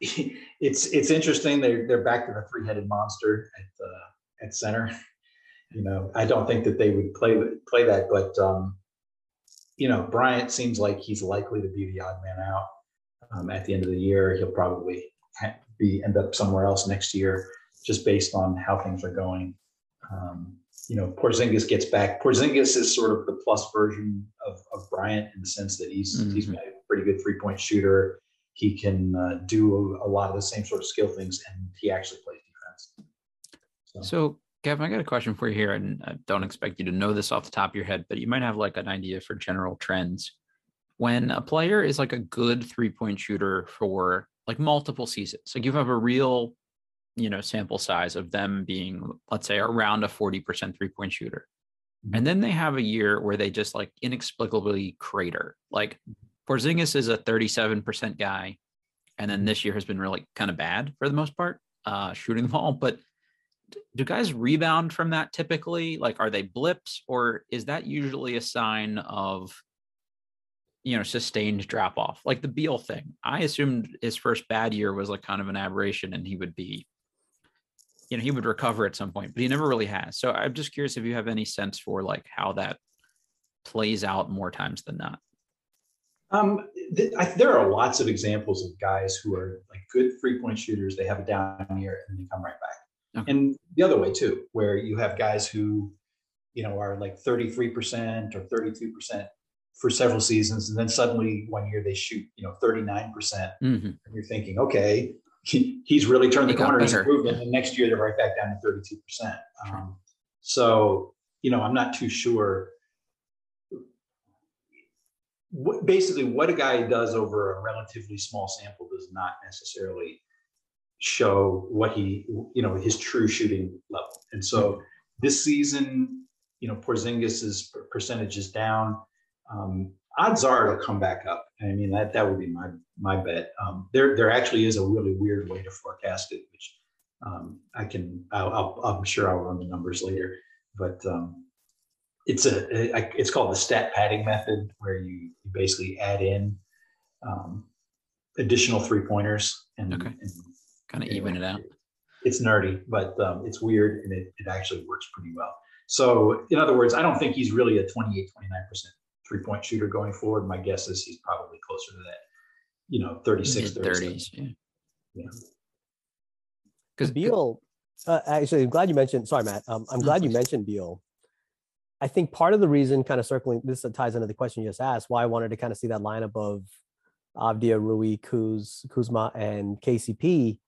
it's it's interesting. They're they're back to the three headed monster at uh, at center. You know, I don't think that they would play play that, but um, you know, Bryant seems like he's likely to be the odd man out um, at the end of the year. He'll probably be end up somewhere else next year, just based on how things are going. Um, you know, Porzingis gets back. Porzingis is sort of the plus version of, of Bryant in the sense that he's he's Mhm. a pretty good three point shooter. He can uh, do a, a lot of the same sort of skill things, and he actually plays defense. So, So, Kevin, I got a question for you here, and I don't expect you to know this off the top of your head, but you might have like an idea for general trends. When a player is like a good three point shooter for like multiple seasons, like you have a real, you know, sample size of them being, let's say, around a 40% three point shooter. And then they have a year where they just like inexplicably crater. Like Porzingis is a 37% guy. And then this year has been really kind of bad for the most part, uh, shooting the ball. But do guys rebound from that typically? Like, are they blips or is that usually a sign of, you know, sustained drop off? Like the Beal thing. I assumed his first bad year was like kind of an aberration and he would be, you know, he would recover at some point, but he never really has. So I'm just curious if you have any sense for like how that plays out more times than not. Um, th- I, there are lots of examples of guys who are like good three point shooters. They have a down year and they come right back. Okay. And the other way too, where you have guys who, you know, are like 33% or 32% for several seasons. And then suddenly one year they shoot, you know, 39%. Mhm. And you're thinking, okay, he, he's really turned the He corner. He's improved. And then next year they're right back down to 32%. Um, so, you know, I'm not too sure what, basically what a guy does over a relatively small sample does not necessarily show what he you know his true shooting level and so this season you know porzingis's percentage is down um, odds are it'll come back up i mean that that would be my my bet um, there there actually is a really weird way to forecast it which um, i can I'll, I'll, i'm sure i'll run the numbers later but um, it's a a- it's called the stat padding method where you, you basically add in um, additional three pointers and, Okay. and Kind of even it out. it's nerdy but um, it's weird and it, it actually works pretty well so in other words i don't think he's really a 28 29% three point shooter going forward my guess is he's probably closer to that you know 36 Mid 37. 30s. Yeah. Yeah. Because Beal, Uh, actually, I'm glad you mentioned. Sorry, Matt. Um, I'm glad you mentioned Beal. I think part of the reason, kind of circling this ties into the question you just asked, why I wanted to kind of see that lineup of Avdija, Rui, Kuz, Kuzma, and KCP.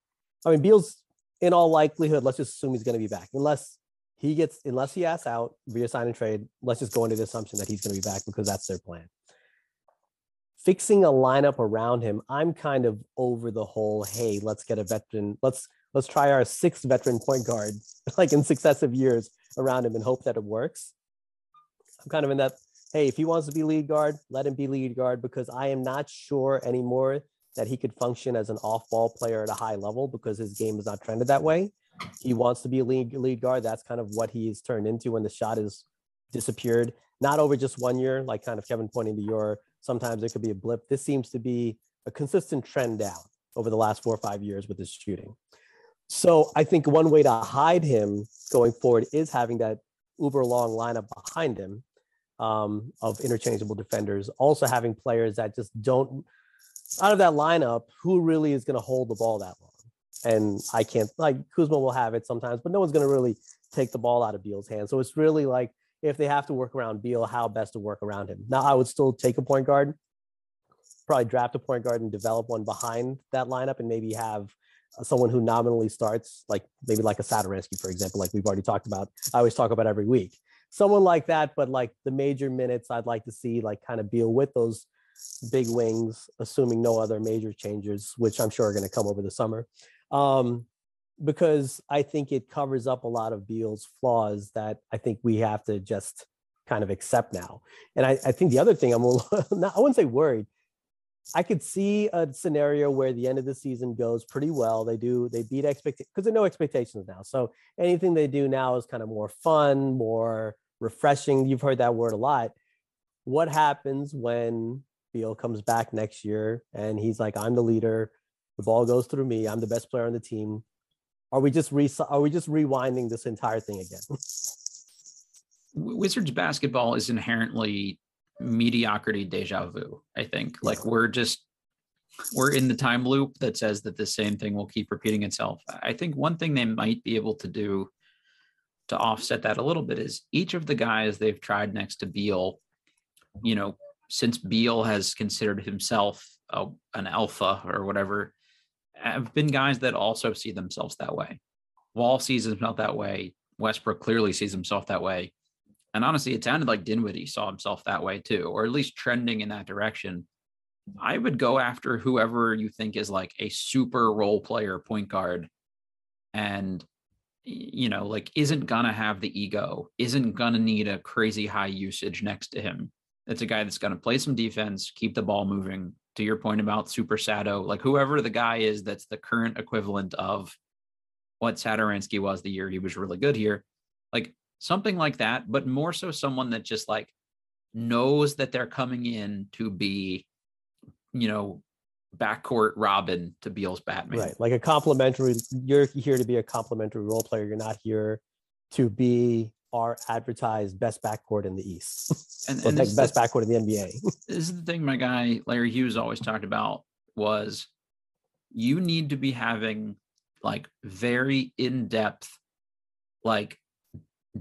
I mean, Beal's in all likelihood. Let's just assume he's going to be back, unless he gets, unless he asks out via sign and trade. Let's just go into the assumption that he's going to be back because that's their plan. Fixing a lineup around him, I'm kind of over the whole. Hey, let's get a veteran. Let's let's try our sixth veteran point guard, like in successive years around him, and hope that it works. I'm kind of in that hey, if he wants to be lead guard, let him be lead guard because I am not sure anymore that he could function as an off-ball player at a high level because his game is not trended that way. He wants to be a lead lead guard. That's kind of what he's turned into when the shot is disappeared. Not over just one year, like kind of Kevin pointing to your. Sometimes it could be a blip. This seems to be a consistent trend down over the last four or five years with his shooting. So I think one way to hide him going forward is having that uber long lineup behind him um, of interchangeable defenders. Also having players that just don't out of that lineup, who really is going to hold the ball that long? And I can't like Kuzma will have it sometimes, but no one's going to really take the ball out of Beal's hand. So it's really like if they have to work around Beal, how best to work around him. Now I would still take a point guard, probably draft a point guard and develop one behind that lineup, and maybe have uh, someone who nominally starts, like maybe like a Satoransky, for example, like we've already talked about. I always talk about every week someone like that, but like the major minutes, I'd like to see like kind of Beal with those big wings, assuming no other major changes, which I'm sure are going to come over the summer. Um, because I think it covers up a lot of Beal's flaws that I think we have to just kind of accept now. And I, I think the other thing I'm a little, not, I wouldn't say worried. I could see a scenario where the end of the season goes pretty well. They do, they beat expectations because there are no expectations now. So anything they do now is kind of more fun, more refreshing. You've heard that word a lot. What happens when Beal comes back next year and he's like, I'm the leader. The ball goes through me. I'm the best player on the team. Are we just re- are we just rewinding this entire thing again? Wizards basketball is inherently mediocrity deja vu. I think like we're just we're in the time loop that says that the same thing will keep repeating itself. I think one thing they might be able to do to offset that a little bit is each of the guys they've tried next to Beal, you know, since Beal has considered himself a, an alpha or whatever, have been guys that also see themselves that way. Wall sees himself that way. Westbrook clearly sees himself that way. And honestly, it sounded like Dinwiddie saw himself that way too, or at least trending in that direction. I would go after whoever you think is like a super role player point guard and you know, like isn't gonna have the ego, isn't gonna need a crazy high usage next to him. It's a guy that's gonna play some defense, keep the ball moving. To your point about Super Sado, like whoever the guy is that's the current equivalent of what Satoransky was the year he was really good here, like something like that, but more so someone that just like knows that they're coming in to be, you know, backcourt Robin to Beal's Batman. Right. Like a complimentary, you're here to be a complimentary role player. You're not here to be our advertised best backcourt in the East. And, and best backcourt in the NBA. this is the thing my guy Larry Hughes always talked about was you need to be having like very in-depth, like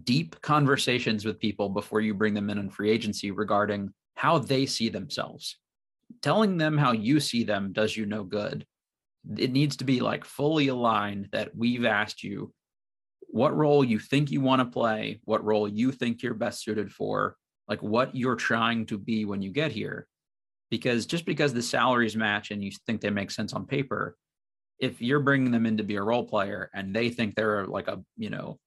deep conversations with people before you bring them in on free agency regarding how they see themselves telling them how you see them does you no good. It needs to be like fully aligned that we've asked you what role you think you want to play, what role you think you're best suited for, like what you're trying to be when you get here. Because just because the salaries match and you think they make sense on paper, if you're bringing them in to be a role player and they think they're like a, you know,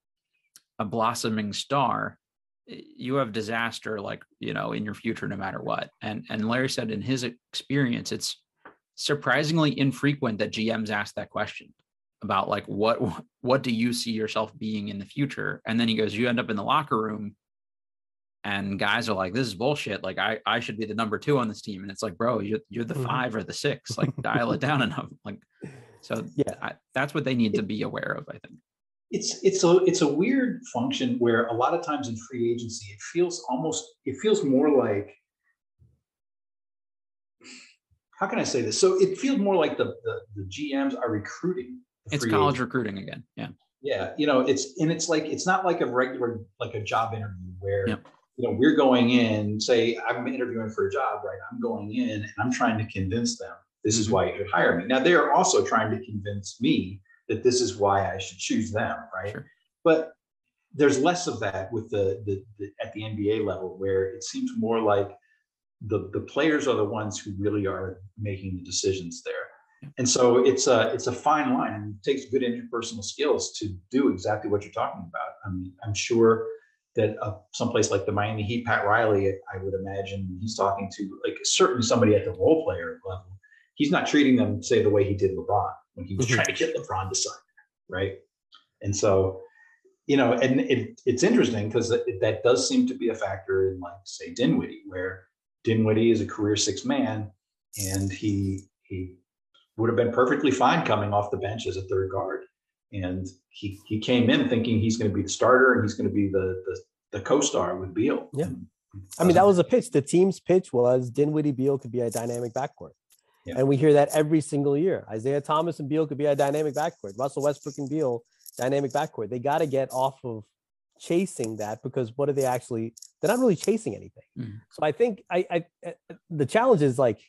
a blossoming star, you have disaster like you know in your future no matter what and and larry said in his experience it's surprisingly infrequent that gms ask that question about like what what do you see yourself being in the future? And then he goes you end up in the locker room. And guys are like this is bullshit. Like i i should be the number two on this team. And it's like bro you're, you're the mm-hmm. five or the six. Like dial it down enough. Like so yeah. I, that's what they need to be aware of i think. It's it's a it's a weird function where a lot of times in free agency it feels almost it feels more like how can I say this? So it feels more like the the, the GMs are recruiting. It's college agents. recruiting again. Yeah. Yeah, you know, it's and it's like it's not like a regular like a job interview where you know we're going in, say I'm interviewing for a job, right? I'm going in and I'm trying to convince them this is Mhm. why you should hire me. Now they're also trying to convince me that this is why I should choose them, right? Sure. But there's less of that with the, the the at the NBA level where it seems more like the the players are the ones who really are making the decisions there. And so it's a it's a fine line and it takes good interpersonal skills to do exactly what you're talking about. I mean, I'm sure that uh, someplace like the Miami Heat, Pat Riley, I would imagine he's talking to like certainly somebody at the role player level. He's not treating them say the way he did LeBron when he was Mhm. trying to get LeBron to sign, right? And so, you know, and it, it's interesting because that, that does seem to be a factor in like say Dinwiddie, where Dinwiddie is a career six man, and he he would have been perfectly fine coming off the bench as a third guard. And he he came in thinking he's going to be the starter and he's going to be the the, the co-star with Beal. Yeah. I mean, that was a pitch. The team's pitch was Dinwiddie Beal could be a dynamic backcourt. Yeah. And we hear that every single year. Isaiah Thomas and Beal could be a dynamic backcourt. Russell Westbrook and Beal, dynamic backcourt. They got to get off of chasing that because what are they actually? They're not really chasing anything. Mhm. So I think I, I the challenge is like,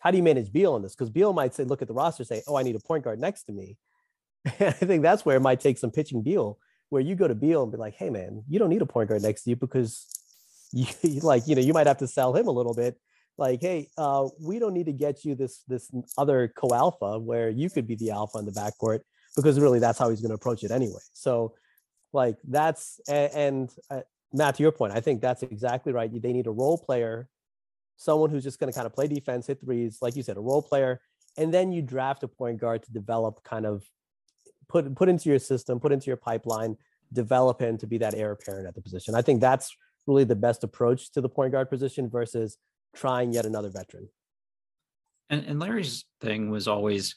how do you manage Beal on this? Because Beal might say, look at the roster, say, oh, I need a point guard next to me. I think that's where it might take some pitching Beal, where you go to Beal and be like, hey man, you don't need a point guard next to you because you like, you know, you might have to sell him a little bit. Like, hey, uh, we don't need to get you this this other co-alpha where you could be the alpha in the backcourt because really that's how he's going to approach it anyway. So, like that's a- and uh, Matt, to your point, I think that's exactly right. They need a role player, someone who's just going to kind of play defense, hit threes, like you said, a role player, and then you draft a point guard to develop kind of put put into your system, put into your pipeline, develop him to be that heir apparent at the position. I think that's really the best approach to the point guard position versus trying yet another veteran. And, and Larry's thing was always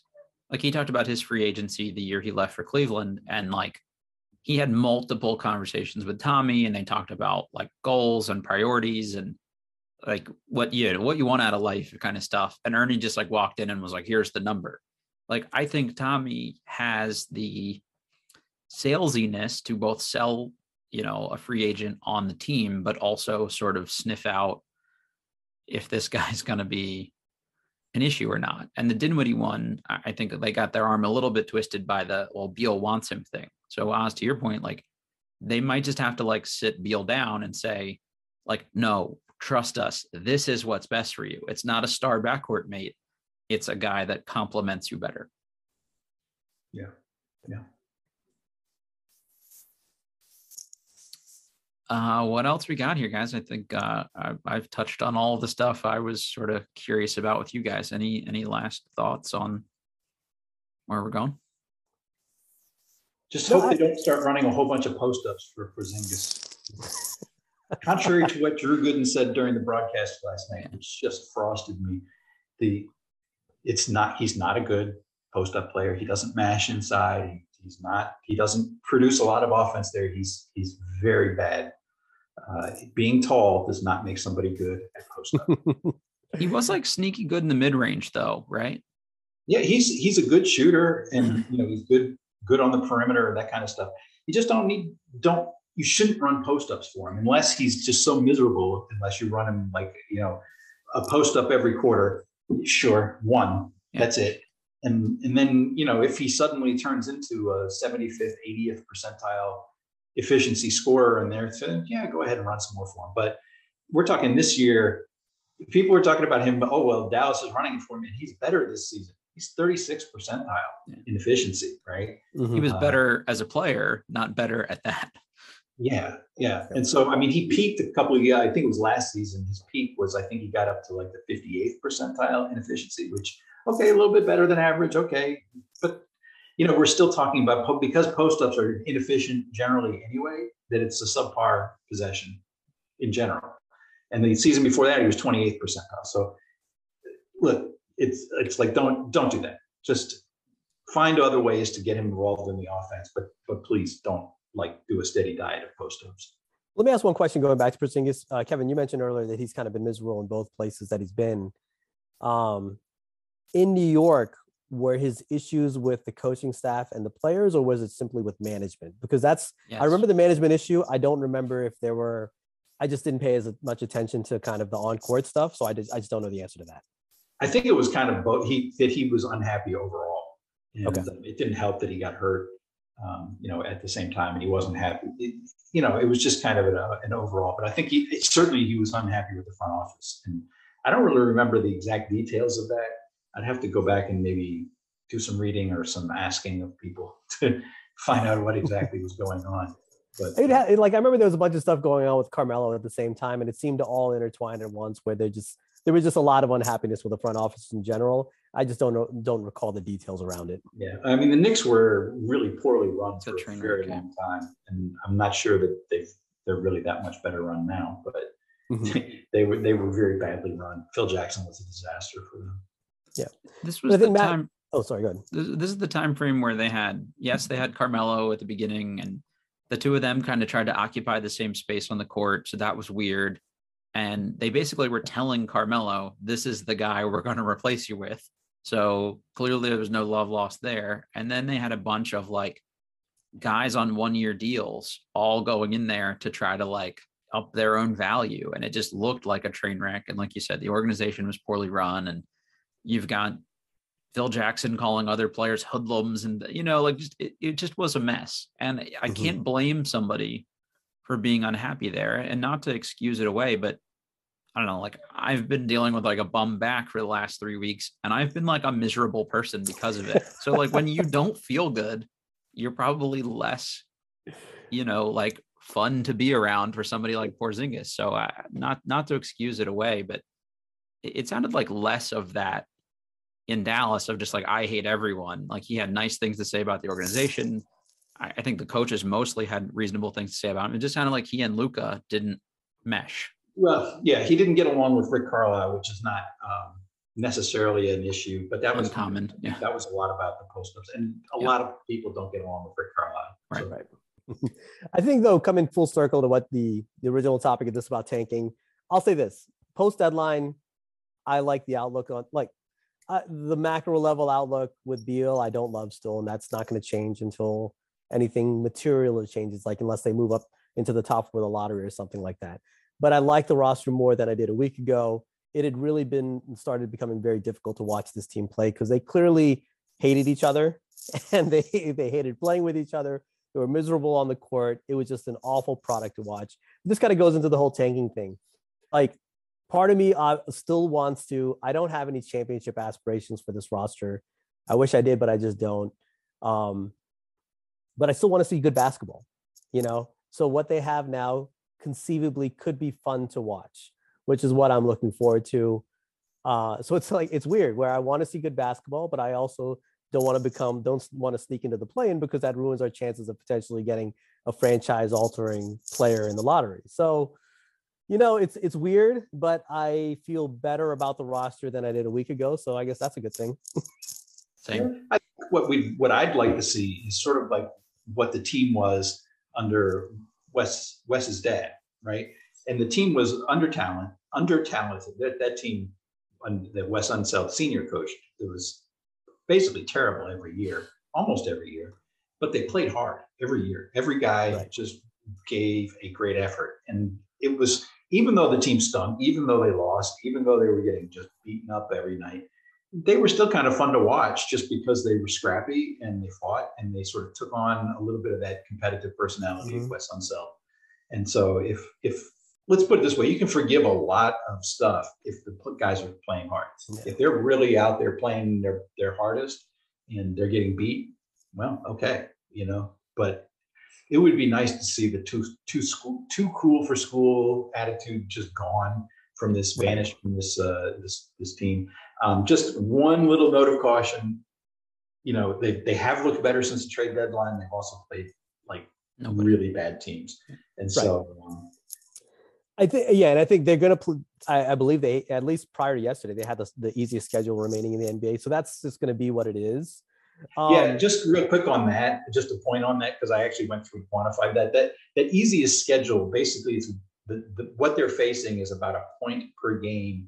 like he talked about his free agency the year he left for Cleveland, and like he had multiple conversations with Tommy, and they talked about like goals and priorities and like what you what you want out of life kind of stuff. And Ernie just like walked in and was like, "Here's the number." Like I think Tommy has the salesiness to both sell, you know, a free agent on the team, but also sort of sniff out if this guy's going to be an issue or not. And the Dinwiddie one, I think they got their arm a little bit twisted by the well, Beal wants him thing. So Oz, to your point, like they might just have to like sit Beal down and say, like, no, trust us. This is what's best for you. It's not a star backcourt mate. It's a guy that complements you better. Yeah. Yeah. Uh, what else we got here, guys? I think uh, I, I've touched on all the stuff I was sort of curious about with you guys. Any any last thoughts on where we're going? Just No, hope I- they don't start running a whole bunch of post ups for Porzingis. Contrary to what Drew Gooden said during the broadcast last night, which just frosted me, the it's not he's not a good post up player. He doesn't mash inside. He's not. He doesn't produce a lot of offense there. He's he's very bad. Uh, being tall does not make somebody good at post up. He was like sneaky good in the mid range, though, right? yeah, he's he's a good shooter, and you know he's good good on the perimeter and that kind of stuff. You just don't need don't you shouldn't run post ups for him unless he's just so miserable. Unless you run him like you know a post up every quarter. Sure, one Yeah. that's it. And and then you know if he suddenly turns into a 75th, 80th percentile efficiency scorer in there, then yeah, go ahead and run some more for him. But we're talking this year. People were talking about him. Oh well, Dallas is running for him, and he's better this season. He's 36 percentile Yeah. in efficiency, right? He Mhm. was Uh, better as a player, not better at that. Yeah, yeah. And so, I mean, he peaked a couple of yeah, I think it was last season. His peak was, I think he got up to like the 58th percentile in efficiency, which okay, a little bit better than average. Okay, but you know, we're still talking about po- because post ups are inefficient generally anyway. That it's a subpar possession in general. And the season before that, he was 28th percentile. So look, it's it's like don't don't do that. Just find other ways to get him involved in the offense, but but please don't like do a steady diet of post ups. Let me ask one question going back to Porzingis. Uh, Kevin, you mentioned earlier that he's kind of been miserable in both places that he's been. Um, in New York, were his issues with the coaching staff and the players, or was it simply with management? Because that's I remember the management issue. I don't remember if there were. I just didn't pay as much attention to kind of the on court stuff, so I just I just don't know the answer to that. I think it was kind of both. He that he was unhappy overall, and Okay. it didn't help that he got hurt. Um, you know, at the same time, and he wasn't happy. It, you know, it was just kind of an, uh, an overall. But I think he it- certainly he was unhappy with the front office, and I don't really remember the exact details of that. I'd have to go back and maybe do some reading or some asking of people to find out what exactly was going on. But It had, like I remember there was a bunch of stuff going on with Carmelo at the same time, and it seemed to all intertwine at once. Where there just there was just a lot of unhappiness with the front office in general. I just don't know, don't recall the details around it. Yeah, I mean, the Knicks were really poorly run It's a for a train very wreck, long time, and I'm not sure that they've they're really that much better run now. But Mhm. they were they were very badly run. Phil Jackson was a disaster for them. Yeah, this was the Matt- time. Oh, sorry, go ahead. This, this is the time frame where they had yes, they had Carmelo at the beginning, and the two of them kind of tried to occupy the same space on the court, so that was weird. And they basically were telling Carmelo, "This is the guy we're going to replace you with." So clearly, there was no love lost there. And then they had a bunch of like guys on one year deals all going in there to try to like up their own value. And it just looked like a train wreck. And like you said, the organization was poorly run. And you've got Phil Jackson calling other players hoodlums and you know, like just it, it just was a mess. And I Mhm. can't blame somebody for being unhappy there and not to excuse it away, but I don't know, like I've been dealing with like a bum back for the last three weeks and I've been like a miserable person because of it. So like when you don't feel good, you're probably less, you know, like fun to be around for somebody like Porzingis. So not not to excuse it away, but it, it sounded like less of that in Dallas of just like I hate everyone. Like he had nice things to say about the organization. I think the coaches mostly had reasonable things to say about him. It just sounded like he and Luka didn't mesh. Well, yeah, he didn't get along with Rick Carlisle, which is not um, necessarily an issue, but that was common. yeah. That was a lot about the post-ups, and a Yeah. lot of people don't get along with Rick Carlisle. Right, So, Right. I think though, coming full circle to what the the original topic of this about tanking, I'll say this: post deadline, I like the outlook on like uh, the macro level outlook with Beal. I don't love still, and that's not going to change until anything material changes, like unless they move up into the top for the lottery or something like that. But I like the roster more than I did a week ago. It had really been started becoming very difficult to watch this team play because they clearly hated each other and they they hated playing with each other. They were miserable on the court. It was just an awful product to watch. This kind of goes into the whole tanking thing. Like, part of me uh, still wants to. I don't have any championship aspirations for this roster. I wish I did, but I just don't. Um, but I still want to see good basketball. You know, so what they have now conceivably could be fun to watch, which is what I'm looking forward to. Uh, so it's like it's weird where I want to see good basketball, but I also don't want to become don't want to sneak into the play-in because that ruins our chances of potentially getting a franchise altering player in the lottery. So, you know, it's it's weird, but I feel better about the roster than I did a week ago. So I guess that's a good thing. Same. I think what we what I'd like to see is sort of like what the team was under Wes Wes's dad, right? And the team was under talent, under talented. That that team that Wes Unseld senior coach, it was basically terrible every year, almost every year. But they played hard every year. Every guy Right. just gave a great effort, and it was even though the team stunk, even though they lost, even though they were getting just beaten up every night they were still kind of fun to watch just because they were scrappy and they fought and they sort of took on a little bit of that competitive personality of Mhm. Wes Unseld. And so if if let's put it this way, you can forgive a lot of stuff if the guys are playing hard. Yeah. If they're really out there playing their their hardest and they're getting beat, well, okay, you know. But it would be nice to see the too too school too cool for school attitude just gone from this vanished from this uh, this this team. Um, just one little note of caution. You know, they they have looked better since the trade deadline. They've also played like Nobody. really bad teams, and so um, I think yeah, and I think they're gonna. Pl- I, I believe they at least prior to yesterday they had the, the easiest schedule remaining in the NBA. So that's just gonna be what it is. Um, yeah, just real quick on that, just a point on that because I actually went through and quantified that. That that easiest schedule basically is the, the what they're facing is about a point per game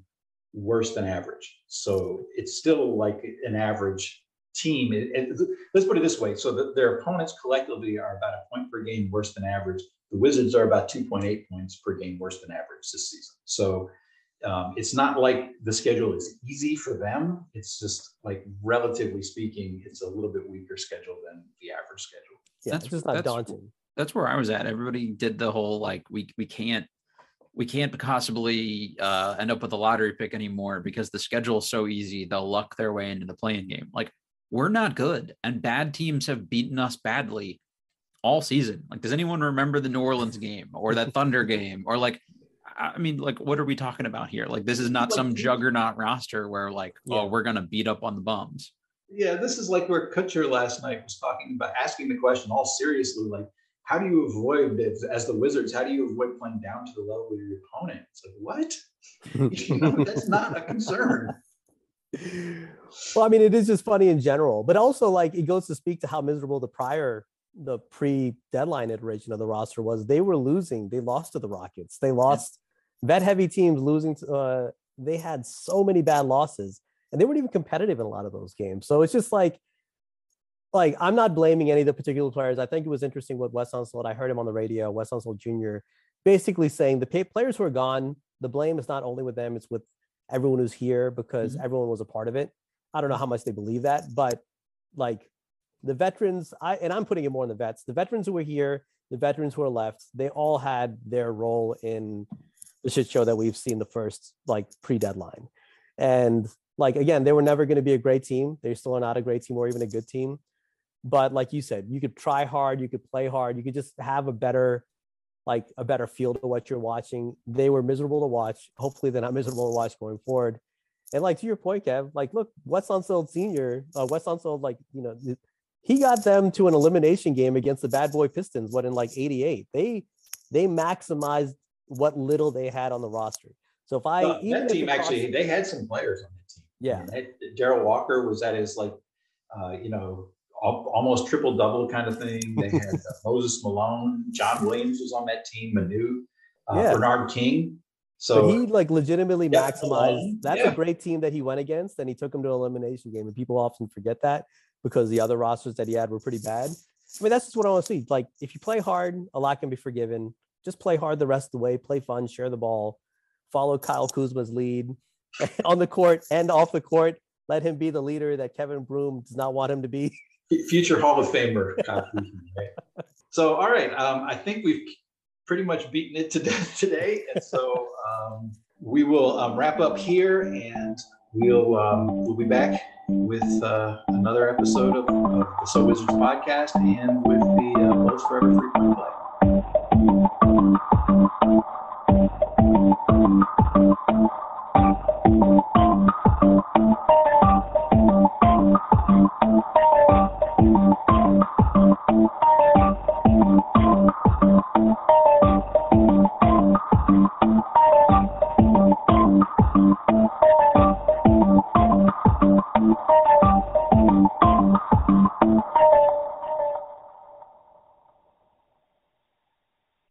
worse than average. So it's still like an average team. It, it, let's put it this way: so that their opponents collectively are about a point per game worse than average. The Wizards are about 2.8 points per game worse than average this season. So um, it's not like the schedule is easy for them. It's just like relatively speaking, it's a little bit weaker schedule than the average schedule. Yeah, That's- just not that's- daunting. That's where I was at. Everybody did the whole like we we can't we can't possibly uh, end up with a lottery pick anymore because the schedule is so easy. They'll luck their way into the playing game. Like we're not good, and bad teams have beaten us badly all season. Like, does anyone remember the New Orleans game or that Thunder game or like? I mean, like, what are we talking about here? Like, this is not some juggernaut roster where, like, Yeah. oh, we're gonna beat up on the bums. Yeah, this is like where Kutcher last night was talking about asking the question all seriously, like, how do you avoid as, the Wizards? How do you avoid playing down to the level of your opponent? It's like what? you know, that's not a concern. well, I mean, it is just funny in general, but also like it goes to speak to how miserable the prior, the pre-deadline iteration of the roster was. They were losing. They lost to the Rockets. They lost vet-heavy teams losing. To, uh, they had so many bad losses, and they weren't even competitive in a lot of those games. So it's just like, like I'm not blaming any of the particular players. I think it was interesting what Wes Unseld. I heard him on the radio. Wes Unseld Jr. basically saying the players who are gone. The blame is not only with them; it's with everyone who's here because mm-hmm. everyone was a part of it. I don't know how much they believe that, but like the veterans, I and I'm putting it more on the vets. The veterans who were here, the veterans who are left, they all had their role in the shit show that we've seen the first like pre-deadline. And like again, they were never going to be a great team. They still are not a great team or even a good team. But like you said, you could try hard, you could play hard, you could just have a better like a better feel to what you're watching. They were miserable to watch. Hopefully, they're not miserable to watch going forward. And like to your point, Kev, like look, Wes Unseld Senior, uh, Wes Unseld, like you know, he got them to an elimination game against the Bad Boy Pistons. What in like '88? They they maximized what little they had on the roster. So if I even that team actually, they had some players on that team. Yeah. I mean, Daryl Walker was at his like, uh, you know, almost triple double kind of thing. They had uh, Moses Malone, John Williams was on that team, Manu, uh, Yeah. Bernard King. but So he like legitimately Yeah, maximized. Malone, That's yeah. a great team that he went against, and he took him to an elimination game. And people often forget that because the other rosters that he had were pretty bad. I mean, that's just what I want to see. Like, if you play hard, a lot can be forgiven. Just play hard the rest of the way. Play fun, share the ball, follow Kyle Kuzma's lead on the court and off the court. Let him be the leader that Kevin Broom does not want him to be future Hall of Famer. so, all right, um, I think we've pretty much beaten it to death today, and so um, we will um, wrap up here, and we'll um, we'll be back with uh, another episode of, of, the So Wizards podcast and with the uh, Bullets Forever Free Play.